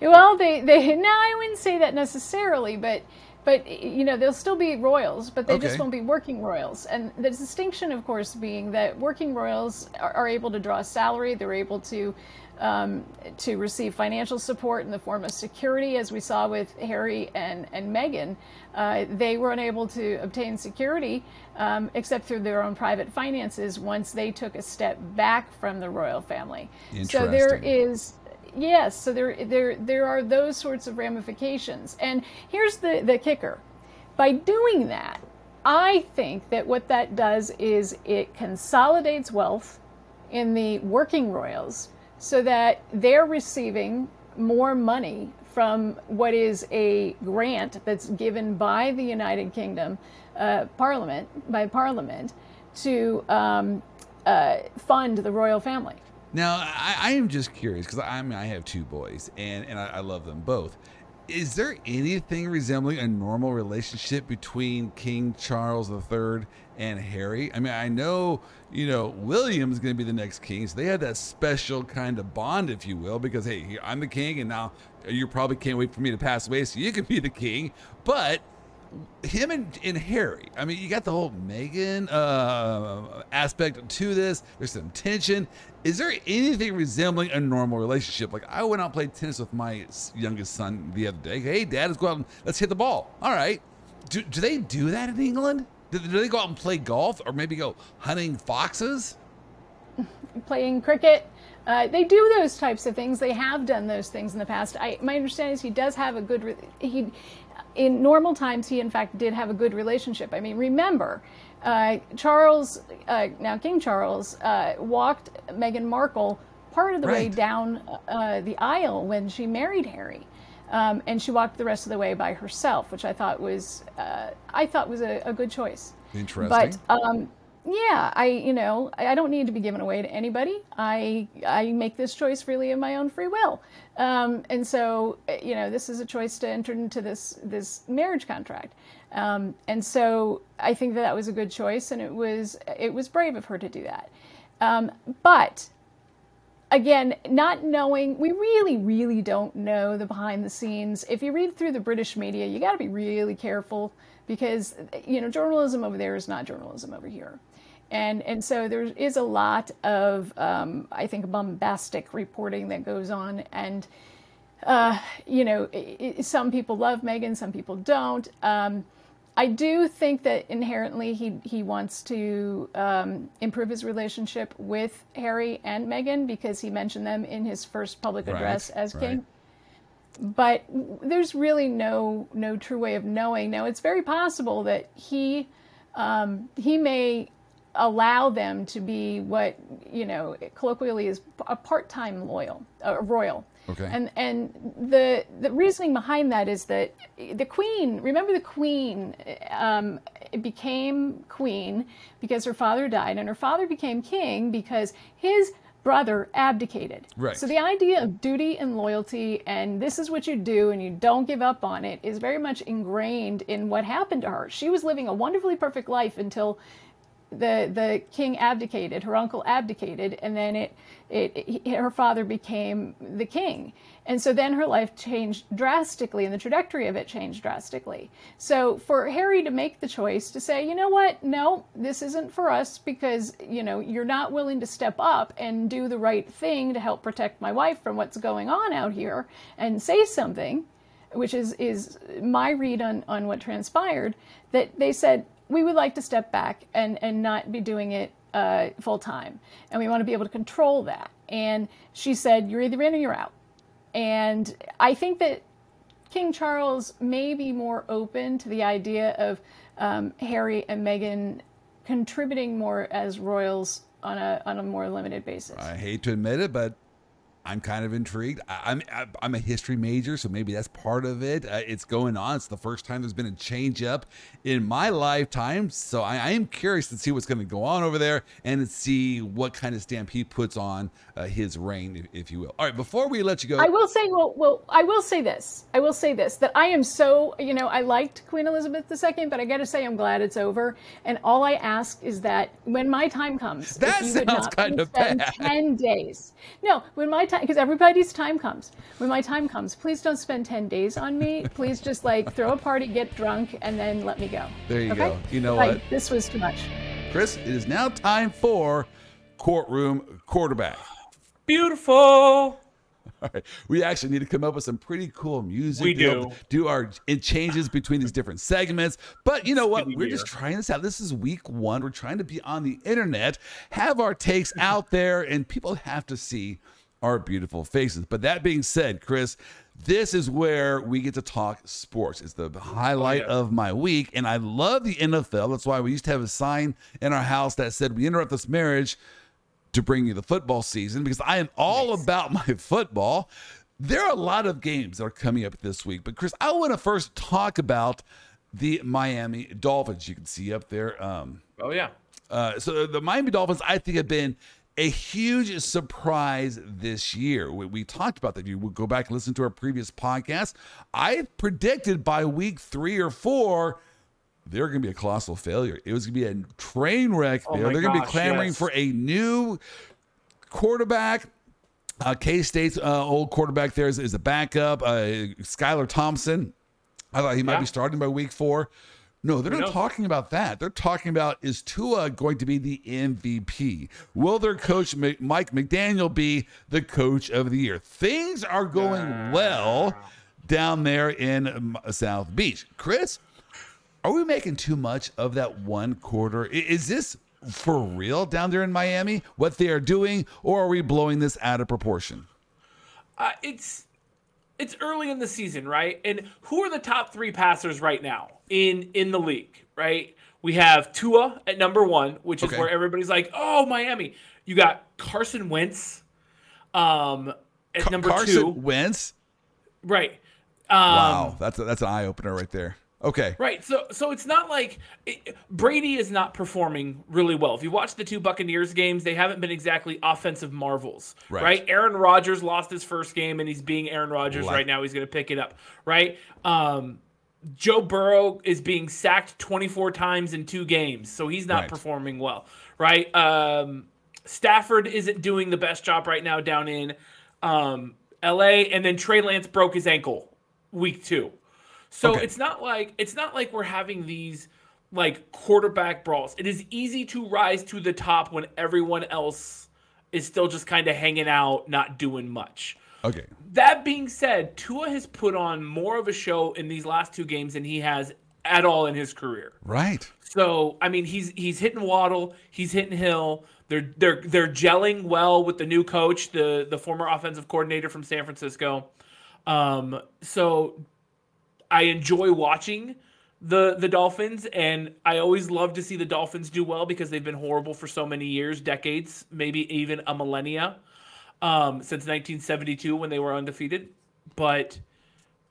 Well, they they no, I wouldn't say that necessarily, but but you know they'll still be royals, but they okay. just won't be working royals. And the distinction, of course, being that working royals are, are able to draw a salary, they're able to um, to receive financial support in the form of security, as we saw with Harry and, and Meghan. Uh, they were unable to obtain security um, except through their own private finances once they took a step back from the royal family. So there is. Yes, so there, there, there are those sorts of ramifications. And here's the, the kicker. By doing that, I think that what that does is it consolidates wealth in the working royals so that they're receiving more money from what is a grant that's given by the United Kingdom uh, Parliament, by Parliament, to um, uh, fund the royal family. Now, I, I am just curious because I, I, mean, I have two boys and, and I, I love them both. Is there anything resembling a normal relationship between King Charles III and Harry? I mean, I know you know, William's going to be the next king. So they had that special kind of bond, if you will, because, hey, I'm the king, and now you probably can't wait for me to pass away so you can be the king. But him and, and Harry, I mean, you got the whole Meghan uh, aspect to this. There's some tension. Is there anything resembling a normal relationship? Like, I went out and played tennis with my youngest son the other day. Hey, dad, let's go out and let's hit the ball. All right. Do, do they do that in England? Do, they go out and play golf or maybe go hunting foxes? Playing cricket. Uh, they do those types of things. They have done those things in the past. I, my understanding is he does have a good. Re- he, in normal times, he in fact did have a good relationship. I mean, remember, uh, Charles, uh, now King Charles, uh, walked Meghan Markle part of the right. way down uh, the aisle when she married Harry. Um, and she walked the rest of the way by herself, which I thought was uh, I thought was a, a, good choice. Interesting. But um, yeah, I you know I, I, don't need to be given away to anybody. I I make this choice freely of my own free will, um, and so you know this is a choice to enter into this this marriage contract, um, and so I think that that was a good choice, and it was it was brave of her to do that. Um, but again, not knowing, we really, really don't know the behind the scenes. If you read through the British media, you got to be really careful because, you know, journalism over there is not journalism over here. And, and so there is a lot of, um, I think, bombastic reporting that goes on. And, uh, you know, it, it, some people love Meghan, some people don't. Um, I do think that inherently he he wants to um, improve his relationship with Harry and Meghan because he mentioned them in his first public Right, address as right. king. But there's really no no true way of knowing. Now it's very possible that he um, he may allow them to be what you know colloquially is a part-time loyal uh, royal Okay. and and the the reasoning behind that is that the queen remember the queen um, became queen because her father died and her father became king because his brother abdicated Right. so the idea of duty and loyalty and this is what you do and you don't give up on it is very much ingrained in what happened to her she was living a wonderfully perfect life until the the king abdicated, her uncle abdicated, and then it, it, he- her father became the king, and so then her life changed drastically, and the trajectory of it changed drastically. So for Harry to make the choice to say, you know what, no, this isn't for us because you know you're not willing to step up and do the right thing to help protect my wife from what's going on out here, and say something which is is my read on on what transpired that they said we would like to step back and and not be doing it uh, full time and we want to be able to control that. And she said you're either in or you're out. And i think that king charles may be more open to the idea of um, harry and meghan contributing more as royals on a on a more limited basis. I hate to admit it, but I'm kind of intrigued. I, I'm I- I'm a history major, so maybe that's part of it. Uh, it's going on. It's the first time there's been a change up in my lifetime, so I, I am curious to see what's going to go on over there and see what kind of stamp he puts on uh, his reign, if, if you will. All right, before we let you go, I will say, well, well, I will say this. I will say this that I am so, you know, I liked Queen Elizabeth II, but I got to say, I'm glad it's over. And all I ask is that when my time comes, That if you would sounds please spend bad. ten days. No, when my time, because everybody's time comes. When my time comes, please don't spend ten days on me. Please just like throw a party, get drunk, and then let me go. There you Okay? go. You know Like, what? This was too much. Chris, it is now time for courtroom quarterback. Beautiful. All right. We actually need to come up with some pretty cool music. We to be able do. Do our it changes between these different segments. But you know what? Speedy We're just trying this out. This is week one. We're trying to be on the internet, have our takes out there, and people have to see our beautiful faces. But that being said, Chris, this is where we get to talk sports. It's the highlight Oh, yeah. of my week. And I love the NFL. That's why we used to have a sign in our house that said, We interrupt this marriage to bring you the football season because I am all about my football. There are a lot of games that are coming up this week, but Chris, I want to first talk about the Miami Dolphins. You can see up there. Um, Oh yeah. uh, so the Miami Dolphins, I think, have been a huge surprise this year. We, we talked about that. If you would go back and listen to our previous podcast, I predicted by week three or four they're going to be a colossal failure. It was going to be a train wreck Oh They're going to be clamoring yes. for a new quarterback. Uh, K State's uh, old quarterback there is, is a backup. Uh, Skylar Thompson. I thought he might Yeah. be starting by week four. No, they're not talking about that. They're talking about is Tua going to be the MVP? Will their coach Mike McDaniel be the coach of the year? Things are going well down there in South Beach. Chris, are we making too much of that one quarter? Is this for real down there in Miami? What they are doing, or are we blowing this out of proportion? Uh, it's it's early in the season, right? And who are the top three passers right now in in the league, right? We have Tua at number one, which is Okay. where everybody's like, "Oh, Miami." You got Carson Wentz Um, at Ca- number Carson two, Wentz. right? Um, Wow, that's a, that's an eye opener right there. Okay, Right. So so it's not like it, Brady is not performing really well. If you watch the two Buccaneers games, they haven't been exactly offensive marvels. Right. Right. Aaron Rodgers lost his first game and he's being Aaron Rodgers Like- right now. He's going to pick it up. Right. Um, Joe Burrow is being sacked 24 times in two games, so he's not Right. performing well. Right. Um, Stafford isn't doing the best job right now down in um, L.A. And then Trey Lance broke his ankle week two. So Okay. it's not like it's not like we're having these like quarterback brawls. It is easy to rise to the top when everyone else is still just kind of hanging out, not doing much. Okay. That being said, Tua has put on more of a show in these last two games than he has at all in his career. Right. So I mean, he's he's hitting Waddle, he's hitting Hill. They're they're they're gelling well with the new coach, the the former offensive coordinator from San Francisco. Um, so I enjoy watching the the Dolphins, and I always love to see the Dolphins do well because they've been horrible for so many years, decades, maybe even a millennia, um, since 1972 when they were undefeated. But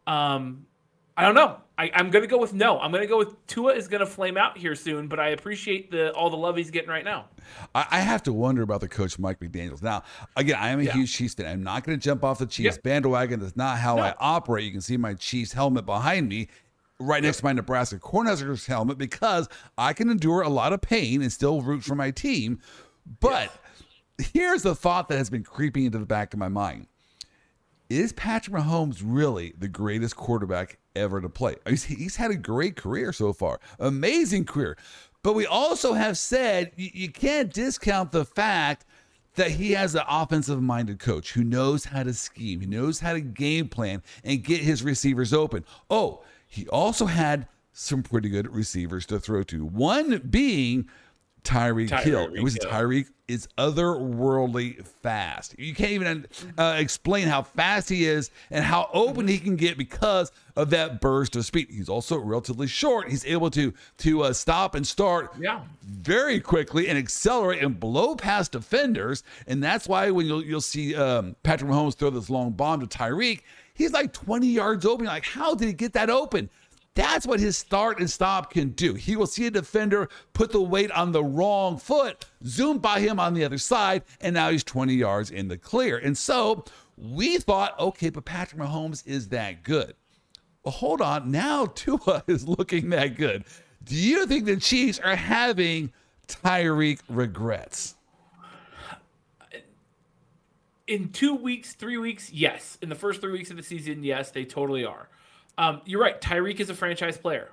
um, I don't know. I, I'm gonna go with no. I'm gonna go with Tua is gonna flame out here soon, but I appreciate the all the love he's getting right now. I, I have to wonder about the coach Mike McDaniels. Now, again, I am a Yeah. huge Chiefs fan. I'm not going to jump off the Chiefs Yep. bandwagon. That's not how No. I operate. You can see my Chiefs helmet behind me, right next to my Nebraska Cornhuskers helmet, because I can endure a lot of pain and still root for my team. But here's the thought that has been creeping into the back of my mind. Is Patrick Mahomes really the greatest quarterback ever to play? He's, he's had a great career so far, amazing career. But we also have said you, you can't discount the fact that he has an offensive minded coach who knows how to scheme, he knows how to game plan and get his receivers open. Oh, he also had some pretty good receivers to throw to. One being Tyreek Hill. It was Tyreek is otherworldly fast. You can't even uh, explain how fast he is and how open he can get because of that burst of speed. He's also relatively short. He's able to to uh, stop and start Yeah. very quickly and accelerate and blow past defenders. And that's why when you'll you'll see um, Patrick Mahomes throw this long bomb to Tyreek, he's like 20 yards open. You're like, how did he get that open? That's what his start and stop can do. He will see a defender put the weight on the wrong foot, zoom by him on the other side, and now he's 20 yards in the clear. And so we thought, okay, but Patrick Mahomes is that good. Well, hold on. Now Tua is looking that good. Do you think the Chiefs are having Tyreek regrets? in two weeks, three weeks, yes. In the first three weeks of the season, yes, they totally are. Um, you're right. Tyreek is a franchise player,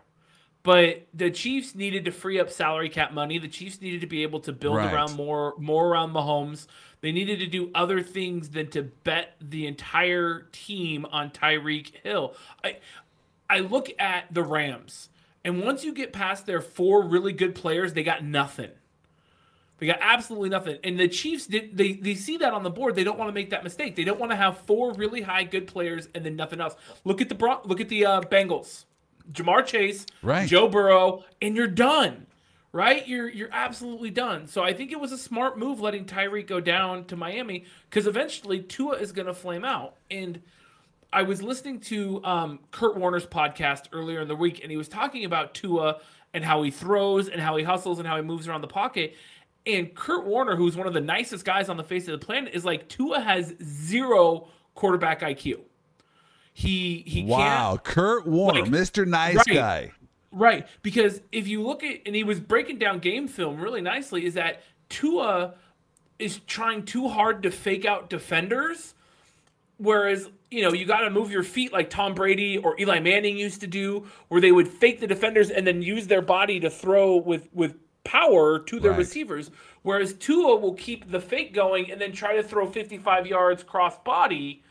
but the Chiefs needed to free up salary cap money. The Chiefs needed to be able to build Right. around more, more around Mahomes. They needed to do other things than to bet the entire team on Tyreek Hill. I, I look at the Rams, and once you get past their four really good players, they got nothing. They got absolutely nothing. And the Chiefs did they they see that on the board. They don't want to make that mistake. They don't want to have four really high good players and then nothing else. Look at the Bron- look at the uh, Bengals. Ja'Marr Chase, Right. Joe Burrow, and you're done. Right? You're you're absolutely done. So I think it was a smart move letting Tyreek go down to Miami because eventually Tua is going to flame out. And I was listening to um, Kurt Warner's podcast earlier in the week, and he was talking about Tua and how he throws and how he hustles and how he moves around the pocket. And Kurt Warner, who's one of the nicest guys on the face of the planet, is like Tua has zero quarterback IQ. He he Wow, Kurt Warner, like, Mr. Nice right. Guy. Right, because if you look at and he was breaking down game film really nicely, is that Tua is trying too hard to fake out defenders, whereas you know you got to move your feet like Tom Brady or Eli Manning used to do, where they would fake the defenders and then use their body to throw with with power to their Right. receivers. Whereas Tua will keep the fake going and then try to throw 55 yards cross body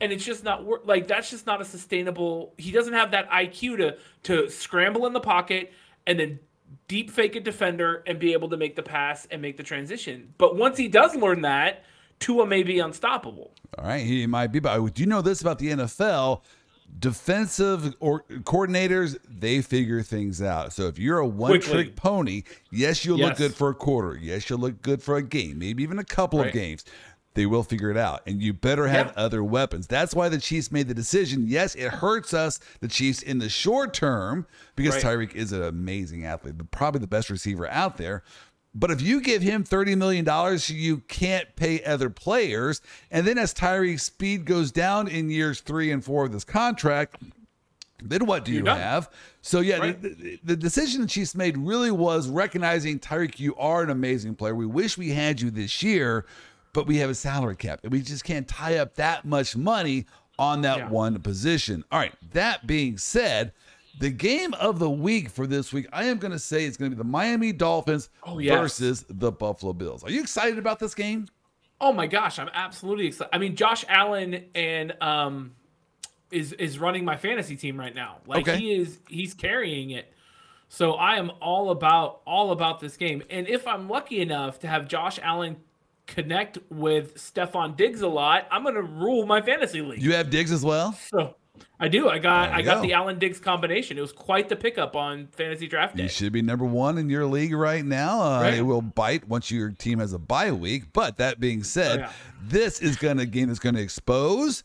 and it's just not wor- like that's just not a sustainable. He doesn't have that IQ to to scramble in the pocket and then deep fake a defender and be able to make the pass and make the transition. But once he does learn that, Tua may be unstoppable. All right, he might be, but oh, do you know this about the NFL? Defensive or coordinators, they figure things out. So if you're a one-trick pony, yes, you'll look good for a quarter. Yes, you'll look good for a game, maybe even a couple of games. They will figure it out, and you better have Yeah. other weapons. That's why the Chiefs made the decision. Yes, it hurts us, the Chiefs, in the short term because Right. Tyreek is an amazing athlete, probably the best receiver out there. But if you give him $30 million, you can't pay other players. And then as Tyreek's speed goes down in years three and four of this contract, then what do you have? So, yeah, Right. the, the, the decision the Chiefs made really was recognizing Tyreek, you are an amazing player. We wish we had you this year, but we have a salary cap and we just can't tie up that much money on that Yeah. one position. All right, that being said, the game of the week for this week, I am going to say it's going to be the Miami Dolphins Oh, yes. versus the Buffalo Bills. Are you excited about this game? Oh my gosh, I'm absolutely excited. I mean, Josh Allen and um, is is running my fantasy team right now. Like Okay. he is he's carrying it. So I am all about all about this game. And if I'm lucky enough to have Josh Allen connect with Stefon Diggs a lot, I'm gonna rule my fantasy league. You have Diggs as well? so I do. I got I got the Allen Diggs combination. It was quite the pickup on fantasy draft day. You should be number one in your league right now. Uh, Right. It will bite once your team has a bye week. But that being said, Oh, yeah. this is going to game that's going to expose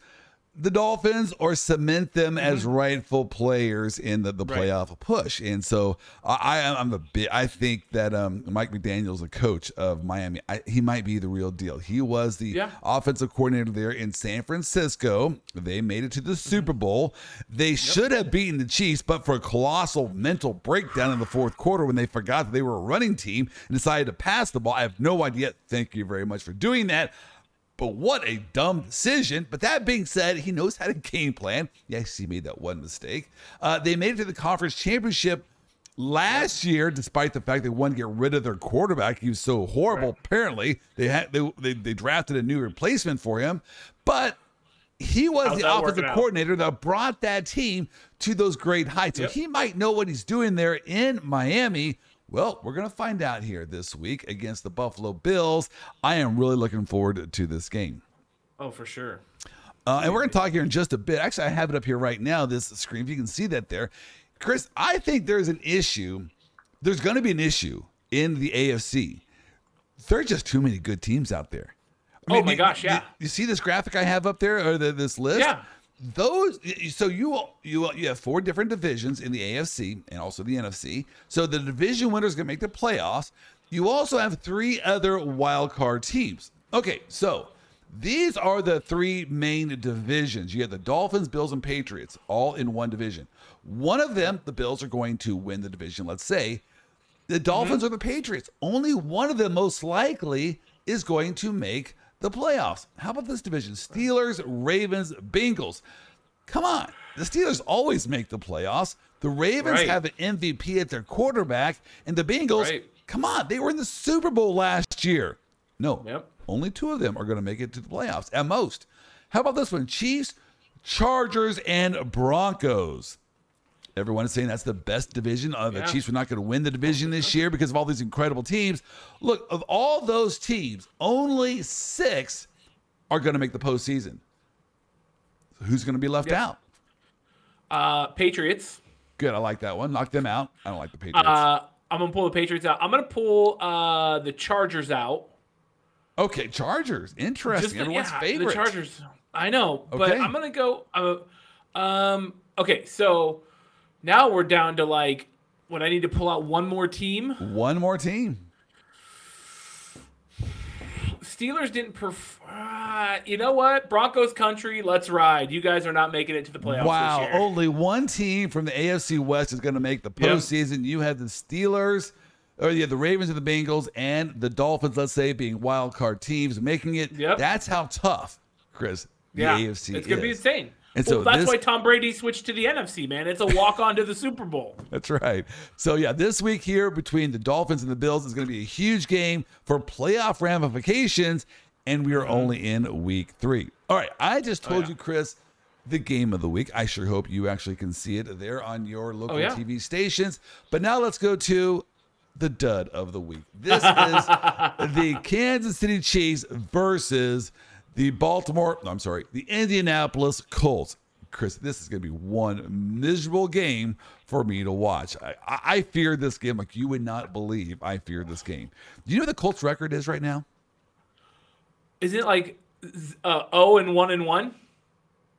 the Dolphins or cement them as rightful players in the, the Mm-hmm. Right. playoff push. And so I, I I'm a bit. I think that um, Mike McDaniel's the coach of Miami. I, he might be the real deal. He was the Yeah. offensive coordinator there in San Francisco. They made it to the Super Bowl. They should have beaten the Chiefs, but for a colossal mental breakdown in the fourth quarter when they forgot that they were a running team and decided to pass the ball. I have no idea. Thank you very much for doing that. But what a dumb decision. But that being said, he knows how to game plan. Yes, he made that one mistake. Uh, they made it to the conference championship last year, despite the fact they wanted to get rid of their quarterback. He was so horrible. Apparently, they had they, they they drafted a new replacement for him, but he was How's the offensive out? coordinator that brought that team to those great heights. Yep. So he might know what he's doing there in Miami. Well, we're going to find out here this week against the Buffalo Bills. I am really looking forward to this game. Oh, for sure. Uh, and we're going to talk here in just a bit. Actually, I have it up here right now, this screen. If you can see that there. Chris, I think there's an issue. There's going to be an issue in the AFC. There are just too many good teams out there. I Oh my you- gosh, you- yeah. You, see this graphic I have up there, or the, this list? Yeah. Those. So you you you have four different divisions in the AFC and also the NFC. So the division winner is going to make the playoffs. You also have three other wild card teams. Okay, so these are the three main divisions. You have the Dolphins, Bills, and Patriots all in one division. One of them, the Bills, are going to win the division. Let's say the mm-hmm. Dolphins or the Patriots. Only one of them, most likely, is going to make the playoffs. How about this division? Steelers, Ravens, Bengals. Come on. The Steelers always make the playoffs. The Ravens Right. have an MVP at their quarterback, and the Bengals, Right. come on, they were in the Super Bowl last year. No, Yep. only two of them are going to make it to the playoffs at most. How about this one? Chiefs, Chargers, and Broncos. Everyone is saying that's the best division. Uh, the Yeah. Chiefs are not going to win the division this year because of all these incredible teams. Look, of all those teams, only six are going to make the postseason. Who's going to be left Yep. out? Uh, Patriots. Good. I like that one. Knock them out. I don't like the Patriots. Uh, I'm gonna pull the Patriots out. I'm gonna pull uh the Chargers out. okay, Chargers. Interesting. Just the, Everyone's yeah, favorite. The Chargers. I know, but Okay. I'm gonna go. Uh, um. Okay, so now we're down to like when I need to pull out one more team. One more team. Steelers didn't perform. uh, You know what? Broncos country. Let's ride. You guys are not making it to the playoffs Wow, only one team from the AFC West is going to make the Yep. postseason. You have the Steelers, or you have the Ravens and the Bengals, and the Dolphins. Let's say being wild card teams making it. Yep. That's how tough, Chris. The yeah, AFC it's gonna be insane. And well, so that's this- why Tom Brady switched to the NFC. Man, it's a walk on to the Super Bowl. That's right. So yeah, this week here between the Dolphins and the Bills is going to be a huge game for playoff ramifications, and we are mm-hmm. only in week three. All right, I just oh, told yeah. you, Chris, the game of the week. I sure hope you actually can see it there on your oh, local Oh, yeah. TV stations. But now let's go to the dud of the week. This is the Kansas City Chiefs versus the Baltimore, no, I'm sorry, the Indianapolis Colts. Chris, this is going to be one miserable game for me to watch. I, I, I fear this game like you would not believe. I fear this game. Do you know what the Colts record is right now? Isn't it like uh, 0 and 1 and 1?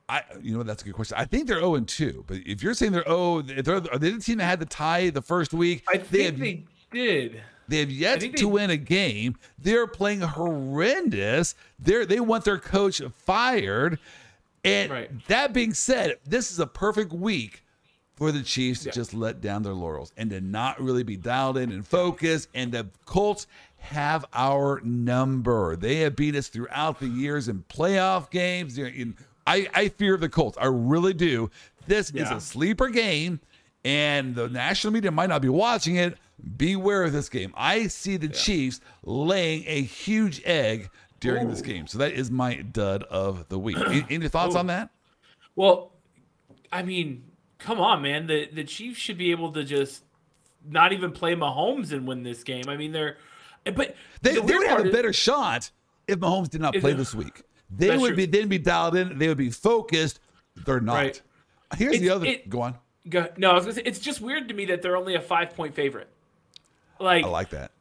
I, you know, that's a good question. I think they're 0 and 2. But if you're saying they're 0, if they're, are they the team that had the tie the first week? I they think have they did. They have yet to they- win a game. They're playing horrendous. They're they want their coach fired. And Right. that being said, this is a perfect week for the Chiefs to Yeah. just let down their laurels and to not really be dialed in and focused. And the Colts have our number. They have beat us throughout the years in playoff games. In- I, I fear the Colts. I really do. This is a sleeper game, and the national media might not be watching it. Beware of this game. I see the Chiefs laying a huge egg during this game. So that is my dud of the week. Any, any thoughts on that? Well, I mean, come on, man. The the Chiefs should be able to just not even play Mahomes and win this game. I mean, they're but They, the they would have a is- better shot if Mahomes did not play this week. They would true. be they'd be dialed in. They would be focused. They're not. Right. Here's the other. it- go on. Go, no, I was gonna say it's just weird to me that they're only a five point favorite. Like, I like that.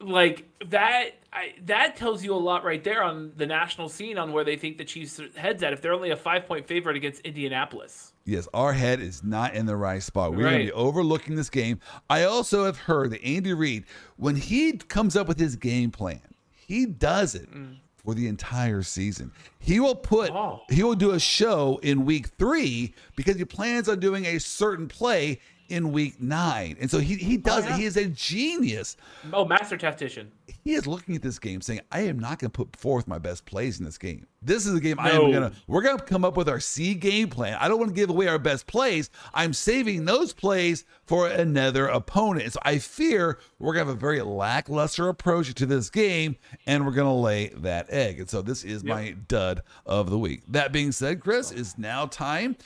like that. I, that tells you a lot right there on the national scene on where they think the Chiefs heads at. If they're only a five point favorite against Indianapolis, Yes, our head is not in the right spot. We're going to be overlooking this game. I also have heard that Andy Reid, when he comes up with his game plan, he does it mm. For the entire season. He will put, Oh. he will do a show in week three because he plans on doing a certain play in week nine. And so he, he oh, does yeah. it. He is a genius. oh, master tactician. He is looking at this game saying, I am not going to put forth my best plays in this game. This is a game I am going to, we're going to come up with our C game plan. I don't want to give away our best plays. I'm saving those plays for another opponent. And so I fear we're going to have a very lackluster approach to this game and we're going to lay that egg. And so this is my dud of the week. That being said, Chris, it's now time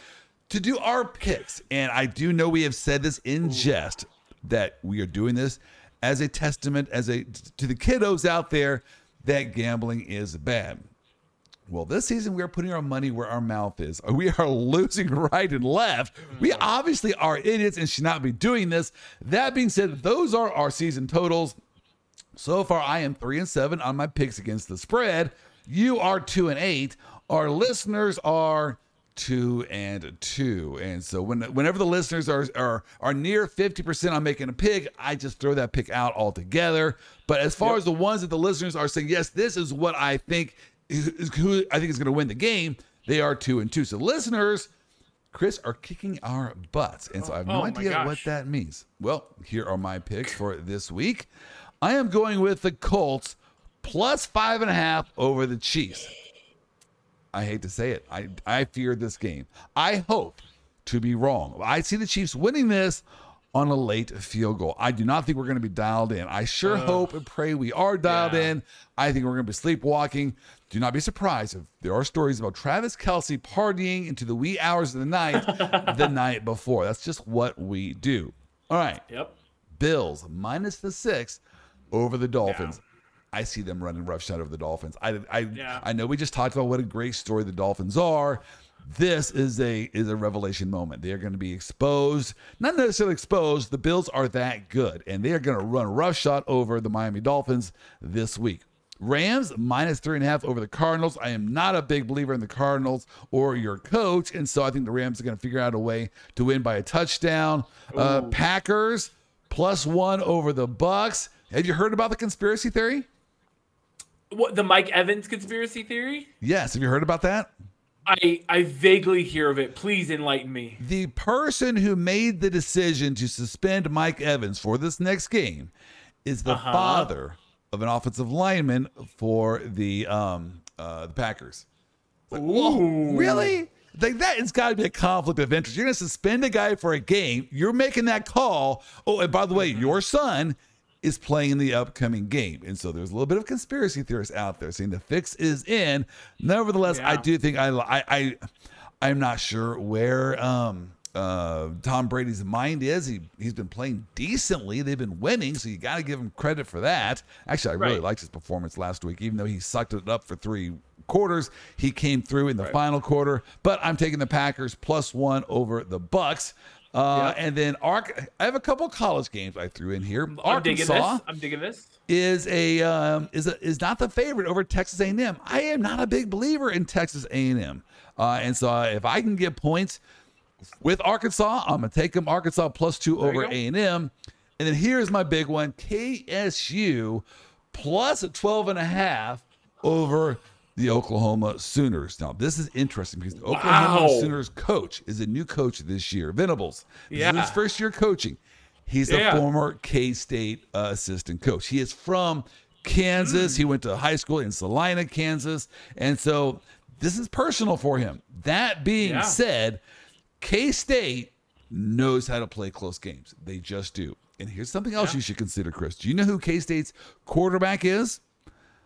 to do our picks. And I do know we have said this in jest that we are doing this as a testament as a to the kiddos out there that gambling is bad. Well, this season we are putting our money where our mouth is. We are losing right and left. We hmm. obviously are idiots and should not be doing this. That being said, those are our season totals. So far, I am three and seven on my picks against the spread. You are two and eight. Our listeners are two and two. And so when whenever the listeners are are are near 50% on making a pick, I just throw that pick out altogether. But as far as the ones that the listeners are saying, yes, this is what I think is, who I think is going to win the game, they are two and two. So listeners, Chris are kicking our butts. And so I have no Oh idea what that means. Well, here are my picks for this week. I am going with the Colts plus five and a half over the Chiefs. I hate to say it. I, I fear this game. I hope to be wrong. I see the Chiefs winning this on a late field goal. I do not think we're going to be dialed in. I sure hope and pray we are dialed Yeah. in. I think we're going to be sleepwalking. Do not be surprised if there are stories about Travis Kelce partying into the wee hours of the night the night before. That's just what we do. All right. Yep. Bills minus the six over the Dolphins. I see them running roughshod over the Dolphins. I, I, Yeah. I know we just talked about what a great story the Dolphins are. This is a is a revelation moment. They are going to be exposed, not necessarily exposed. The Bills are that good, and they are going to run roughshod over the Miami Dolphins this week. Rams minus three and a half over the Cardinals. I am not a big believer in the Cardinals or your coach, and so I think the Rams are going to figure out a way to win by a touchdown. Uh, Packers plus one over the Bucks. Have you heard about the conspiracy theory? What the Mike Evans conspiracy theory? Yes. Have you heard about that? I I vaguely hear of it. Please enlighten me. The person who made the decision to suspend Mike Evans for this next game is the Uh-huh. father of an offensive lineman for the um uh the Packers. Like, whoa, really? Like that it's got to be a conflict of interest. You're going to suspend a guy for a game. You're making that call. Oh, and by the way, your son is playing in the upcoming game, and so there's a little bit of conspiracy theorists out there saying the fix is in. Nevertheless, I do think I I I I'm not sure where um uh Tom Brady's mind is. He he's been playing decently. They've been winning, so you got to give him credit for that. Actually, I really liked his performance last week, even though he sucked it up for three quarters. He came through in the final quarter. But I'm taking the Packers plus one over the Bucks. Uh, Yeah. And then Ark, I have a couple college games I threw in here. I'm digging Arkansas this. I'm digging this. is a um, is a, is not the favorite over Texas A&M. I am not a big believer in Texas A&M, uh, and so if I can get points with Arkansas, I'm gonna take them Arkansas plus two you over. A&M, and then here's my big one: KSU plus 12 and a half over the Oklahoma Sooners. Now this is interesting because the Oklahoma Wow. Sooners coach is a new coach this year, Venables. This is Yeah. his first year coaching. He's a former K State uh, assistant coach. He is from Kansas. He went to high school in Salina, Kansas. And so this is personal for him. That being Yeah. said, K State knows how to play close games. They just do. And here's something else you should consider, Chris. Do you know who K State's quarterback is?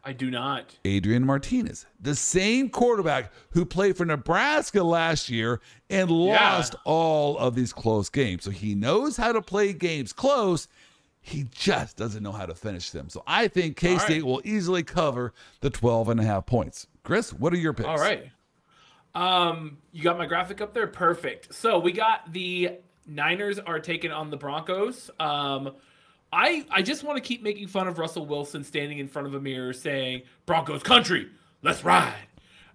I do not. Adrian Martinez, the same quarterback who played for Nebraska last year and lost all of these close games. So he knows how to play games close. He just doesn't know how to finish them. So I think K State right. will easily cover the 12 and a half points. Chris, what are your picks? All right. Um, you got my graphic up there. Perfect. So we got the Niners are taking on the Broncos. Um, I I just want to keep making fun of Russell Wilson standing in front of a mirror saying Broncos country, let's ride.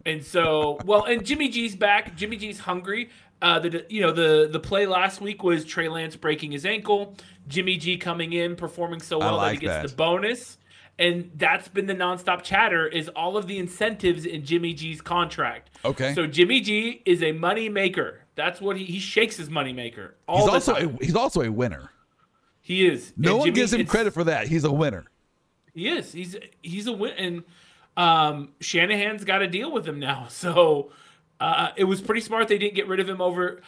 And so, well, and Jimmy G's back. Jimmy G's hungry. Uh, the you know the the play last week was Trey Lance breaking his ankle. Jimmy G coming in performing so well that he gets that. the bonus. And that's been the nonstop chatter is all of the incentives in Jimmy G's contract. Okay. So Jimmy G is a money maker. That's what he he shakes his money maker. He's also time. a, he's also a winner. He is. No And one Jimmy- gives him credit for that. He's a winner. He is. He's he's a win. And um, Shanahan's got to deal with him now. So uh, it was pretty smart they didn't get rid of him over.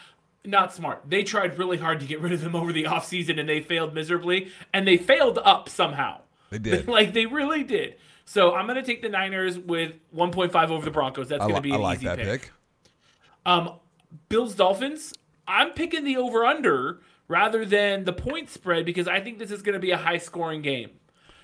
Not smart. They tried really hard to get rid of him over the offseason and they failed miserably. And they failed up somehow. They did. like they really did. So I'm going to take the Niners with 1.5 over the Broncos. That's going to be I an like easy that pick. pick. Um, Bills Dolphins. I'm picking the over under rather than the point spread because I think this is going to be a high scoring game.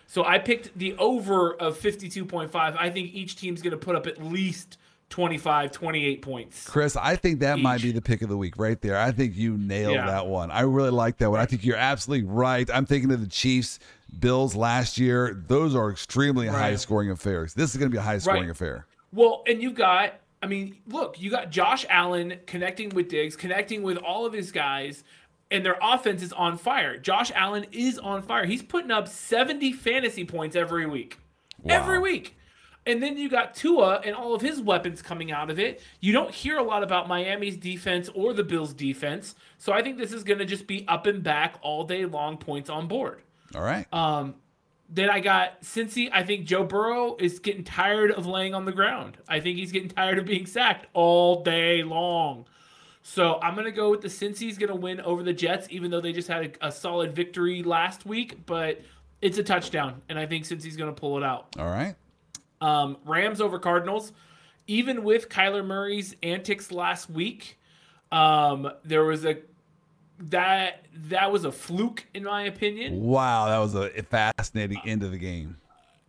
So I picked the over of 52.5. I think each team's going to put up at least 25, 28 points. Chris, I think that might be the pick of the week right there. I think you nailed Yeah. that one. I really like that one. I think you're absolutely right. I'm thinking of the Chiefs, Bills last year. Those are extremely Right. high scoring affairs. This is going to be a high scoring Right. affair. Well, and you've got, I mean, look, you got Josh Allen connecting with Diggs, connecting with all of his guys, and their offense is on fire. Josh Allen is on fire. He's putting up 70 fantasy points every week. Every week. And then you got Tua and all of his weapons coming out of it. You don't hear a lot about Miami's defense or the Bills' defense. So I think this is going to just be up and back all day long, points on board. All right. Um, then I got Cincy. I think Joe Burrow is getting tired of laying on the ground. I think he's getting tired of being sacked all day long. So I'm gonna go with the Cincy's gonna win over the Jets, even though they just had a, a solid victory last week. But it's a touchdown, and I think Cincy's gonna pull it out. All right. Um, Rams over Cardinals. Even with Kyler Murray's antics last week, um, there was a that that was a fluke in my opinion. Wow, that was a fascinating end of the game.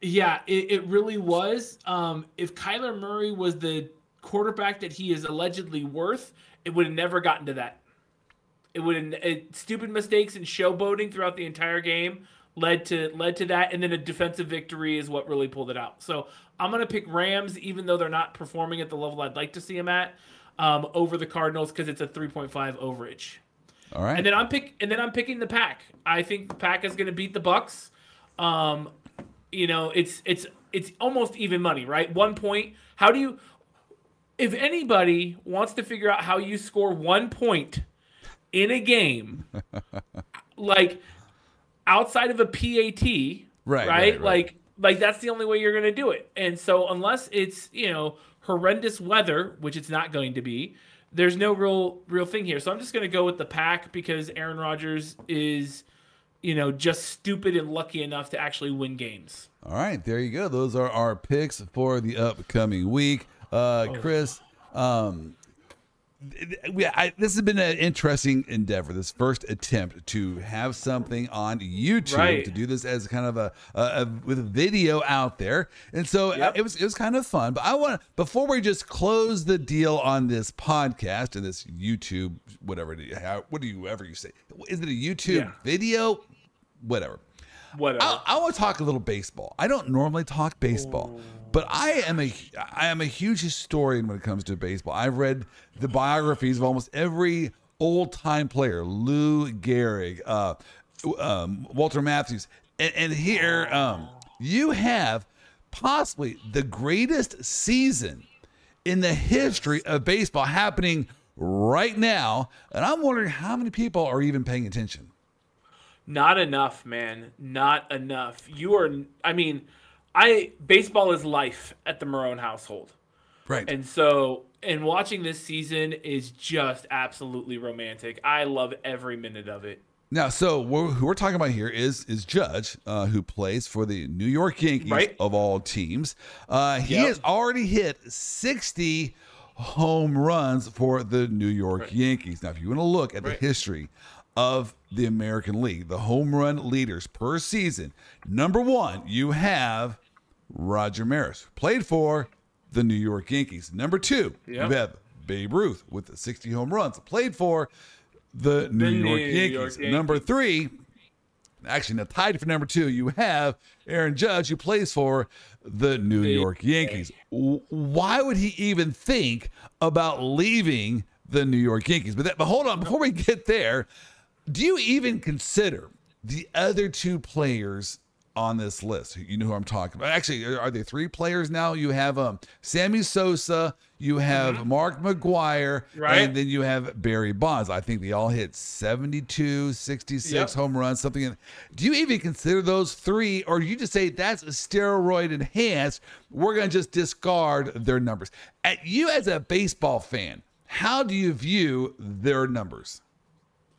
Yeah, it, it really was. Um, if Kyler Murray was the quarterback that he is allegedly worth, it would have never gotten to that. It would have it, stupid mistakes and showboating throughout the entire game led to led to that, and then a defensive victory is what really pulled it out. So I'm gonna pick Rams, even though they're not performing at the level I'd like to see them at, um, over the Cardinals because it's a 3.5 overage. All right. And then I'm pick and then I'm picking the pack. I think the pack is going to beat the Bucks. Um, you know, it's it's it's almost even money, right? One point. How do you? If anybody wants to figure out how you score one point in a game, like outside of a PAT, Right, right, right, like like that's the only way you're going to do it. And so unless it's you know horrendous weather, which it's not going to be, there's no real real thing here. So I'm just going to go with the pack because Aaron Rodgers is you know just stupid and lucky enough to actually win games. All right, there you go. Those are our picks for the upcoming week. Uh, Chris, um, we, I, this has been an interesting endeavor. This first attempt to have something on YouTube Right. to do this as kind of a, a, a with a video out there, and so uh, Yep. it was it was kind of fun. But I want to before we just close the deal on this podcast and this YouTube whatever how, what do you ever you say? Is it a YouTube Yeah. video? Whatever. Whatever. I, I want to talk a little baseball. I don't normally talk baseball, but I am a I am a huge historian when it comes to baseball. I've read the biographies of almost every old time player: Lou Gehrig, uh, um, Walter Matthews, and, and here um, you have possibly the greatest season in the history of baseball happening right now, and I'm wondering how many people are even paying attention. Not enough, man. Not enough. You are. I mean, I baseball is life at the Marone household, Right. and so and watching this season is just absolutely romantic. I love every minute of it. Now, so we're, who we're talking about here is is Judge, uh, who plays for the New York Yankees Right. of all teams. Uh, he Yep. has already hit 60 home runs for the New York Yankees. Now, if you want to look at Right. the history of the American League, the home run leaders per season, number one, you have Roger Maris, played for the New York Yankees. Number two, Yep. you have Babe Ruth with 60 home runs, played for the New, New York, York Yankees. Yankees. Number three, actually, now tied for number two, you have Aaron Judge, who plays for the New The- York Yankees. Why would he even think about leaving the New York Yankees? But, that, but hold on, before we get there, do you even consider the other two players on this list? You know who I'm talking about. Actually, are there three players now? You have um, Sammy Sosa, you have Mark McGwire, Mm-hmm. Right. and then you have Barry Bonds. I think they all hit 72, 66 Yep. home runs, something. in- Do you even consider those three, or do you just say that's a steroid enhanced? We're going to just discard their numbers. At you as a baseball fan, how do you view their numbers?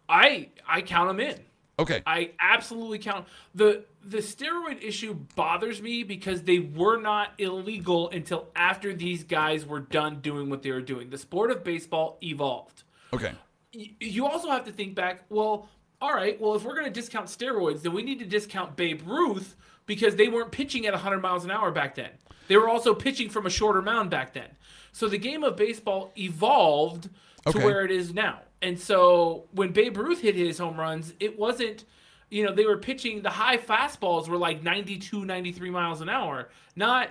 I I count them in. Okay. I absolutely count the the steroid issue bothers me because they were not illegal until after these guys were done doing what they were doing. The sport of baseball evolved. Okay. Y- You also have to think back. Well, all right. Well, if we're going to discount steroids, then we need to discount Babe Ruth because they weren't pitching at 100 miles an hour back then. They were also pitching from a shorter mound back then. So the game of baseball evolved to Okay. where it is now. And so when Babe Ruth hit his home runs, it wasn't, you know, they were pitching the high fastballs were like 92, 93 miles an hour, not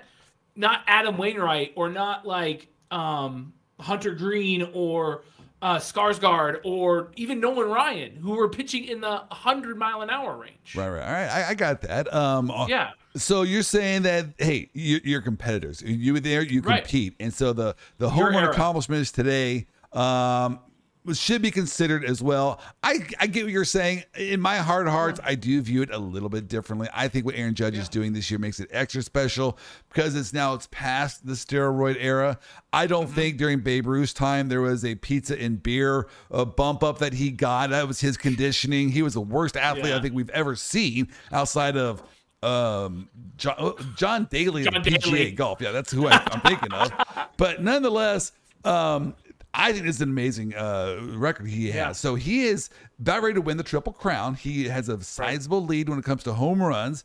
not Adam Wainwright or not like um, Hunter Greene or uh, Skarsgård or even Nolan Ryan, who were pitching in the 100 mile an hour range. Right, right. All right. I, I got that. Um, uh, Yeah. So you're saying that hey, you, you're competitors. You were there, you Right. compete, and so the the home run accomplishments today um, should be considered as well. I I get what you're saying. In my heart of hearts, I do view it a little bit differently. I think what Aaron Judge is doing this year makes it extra special because it's now it's past the steroid era. I don't Mm-hmm. think during Babe Ruth's time there was a pizza and beer uh, bump up that he got. That was his conditioning. He was the worst athlete I think we've ever seen outside of um John, uh, John Daly John of PGA Daly. golf. Yeah, that's who I, I'm thinking of. But nonetheless, um, I think it's an amazing uh, record he has. Yeah. So he is about ready to win the Triple Crown. He has a sizable lead when it comes to home runs.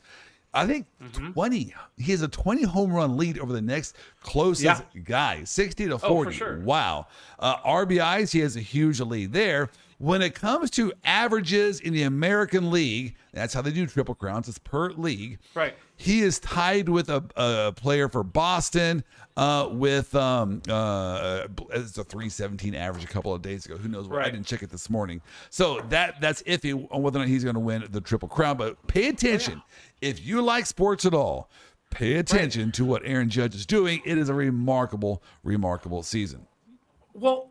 I think Mm-hmm. 20. He has a 20 home run lead over the next closest Yeah. guy, 60 to Oh, for 40. sure. Wow. Uh, RBIs, he has a huge lead there. When it comes to averages in the American League, that's how they do Triple Crowns, it's per league. Right. He is tied with a, a player for Boston uh, with um, uh, it's a 317 average a couple of days ago. Who knows what? I didn't check it this morning. So that that's iffy on whether or not he's going to win the Triple Crown. But pay attention. If you like sports at all, pay attention to what Aaron Judge is doing. It is a remarkable, remarkable season. Well,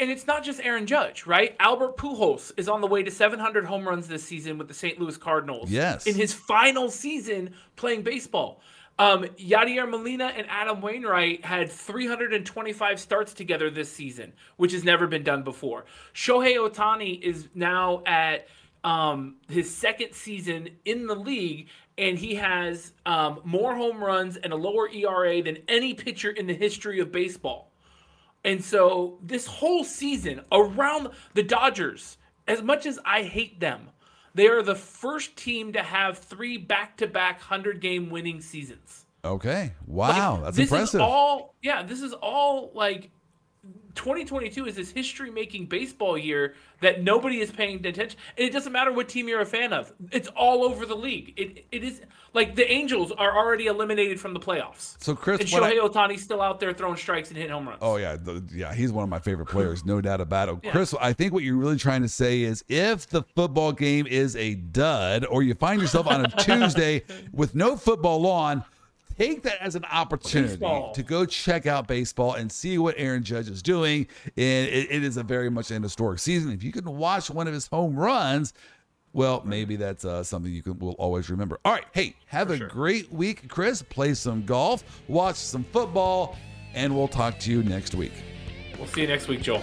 and it's not just Aaron Judge, right? Albert Pujols is on the way to 700 home runs this season with the St. Louis Cardinals. Yes. In his final season playing baseball. Um, Yadier Molina and Adam Wainwright had 325 starts together this season, which has never been done before. Shohei Ohtani is now at um, his second season in the league, and he has um, more home runs and a lower ERA than any pitcher in the history of baseball. And so this whole season around the Dodgers, as much as I hate them, they are the first team to have three back-to-back 100-game winning seasons. Okay. Wow. That's this impressive. is all yeah, this is all like 2022 is this history-making baseball year that nobody is paying attention. And it doesn't matter what team you're a fan of. It's all over the league. It it is like the Angels are already eliminated from the playoffs. So, Chris, and what I- Shohei Ohtani's still out there throwing strikes and hitting home runs. Oh yeah, the, yeah, he's one of my favorite players, no doubt about it. Chris, I think what you're really trying to say is if the football game is a dud, or you find yourself on a Tuesday with no football on, take that as an opportunity Baseball. to go check out baseball and see what Aaron Judge is doing. And it, it is a very much an historic season. If you can watch one of his home runs. Well, maybe that's uh, something you can will always remember. All right, hey, have a great week, Chris. Play some golf, watch some football, and we'll talk to you next week. We'll see you next week, Joel.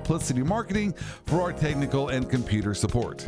Multiplicity Marketing for our technical and computer support.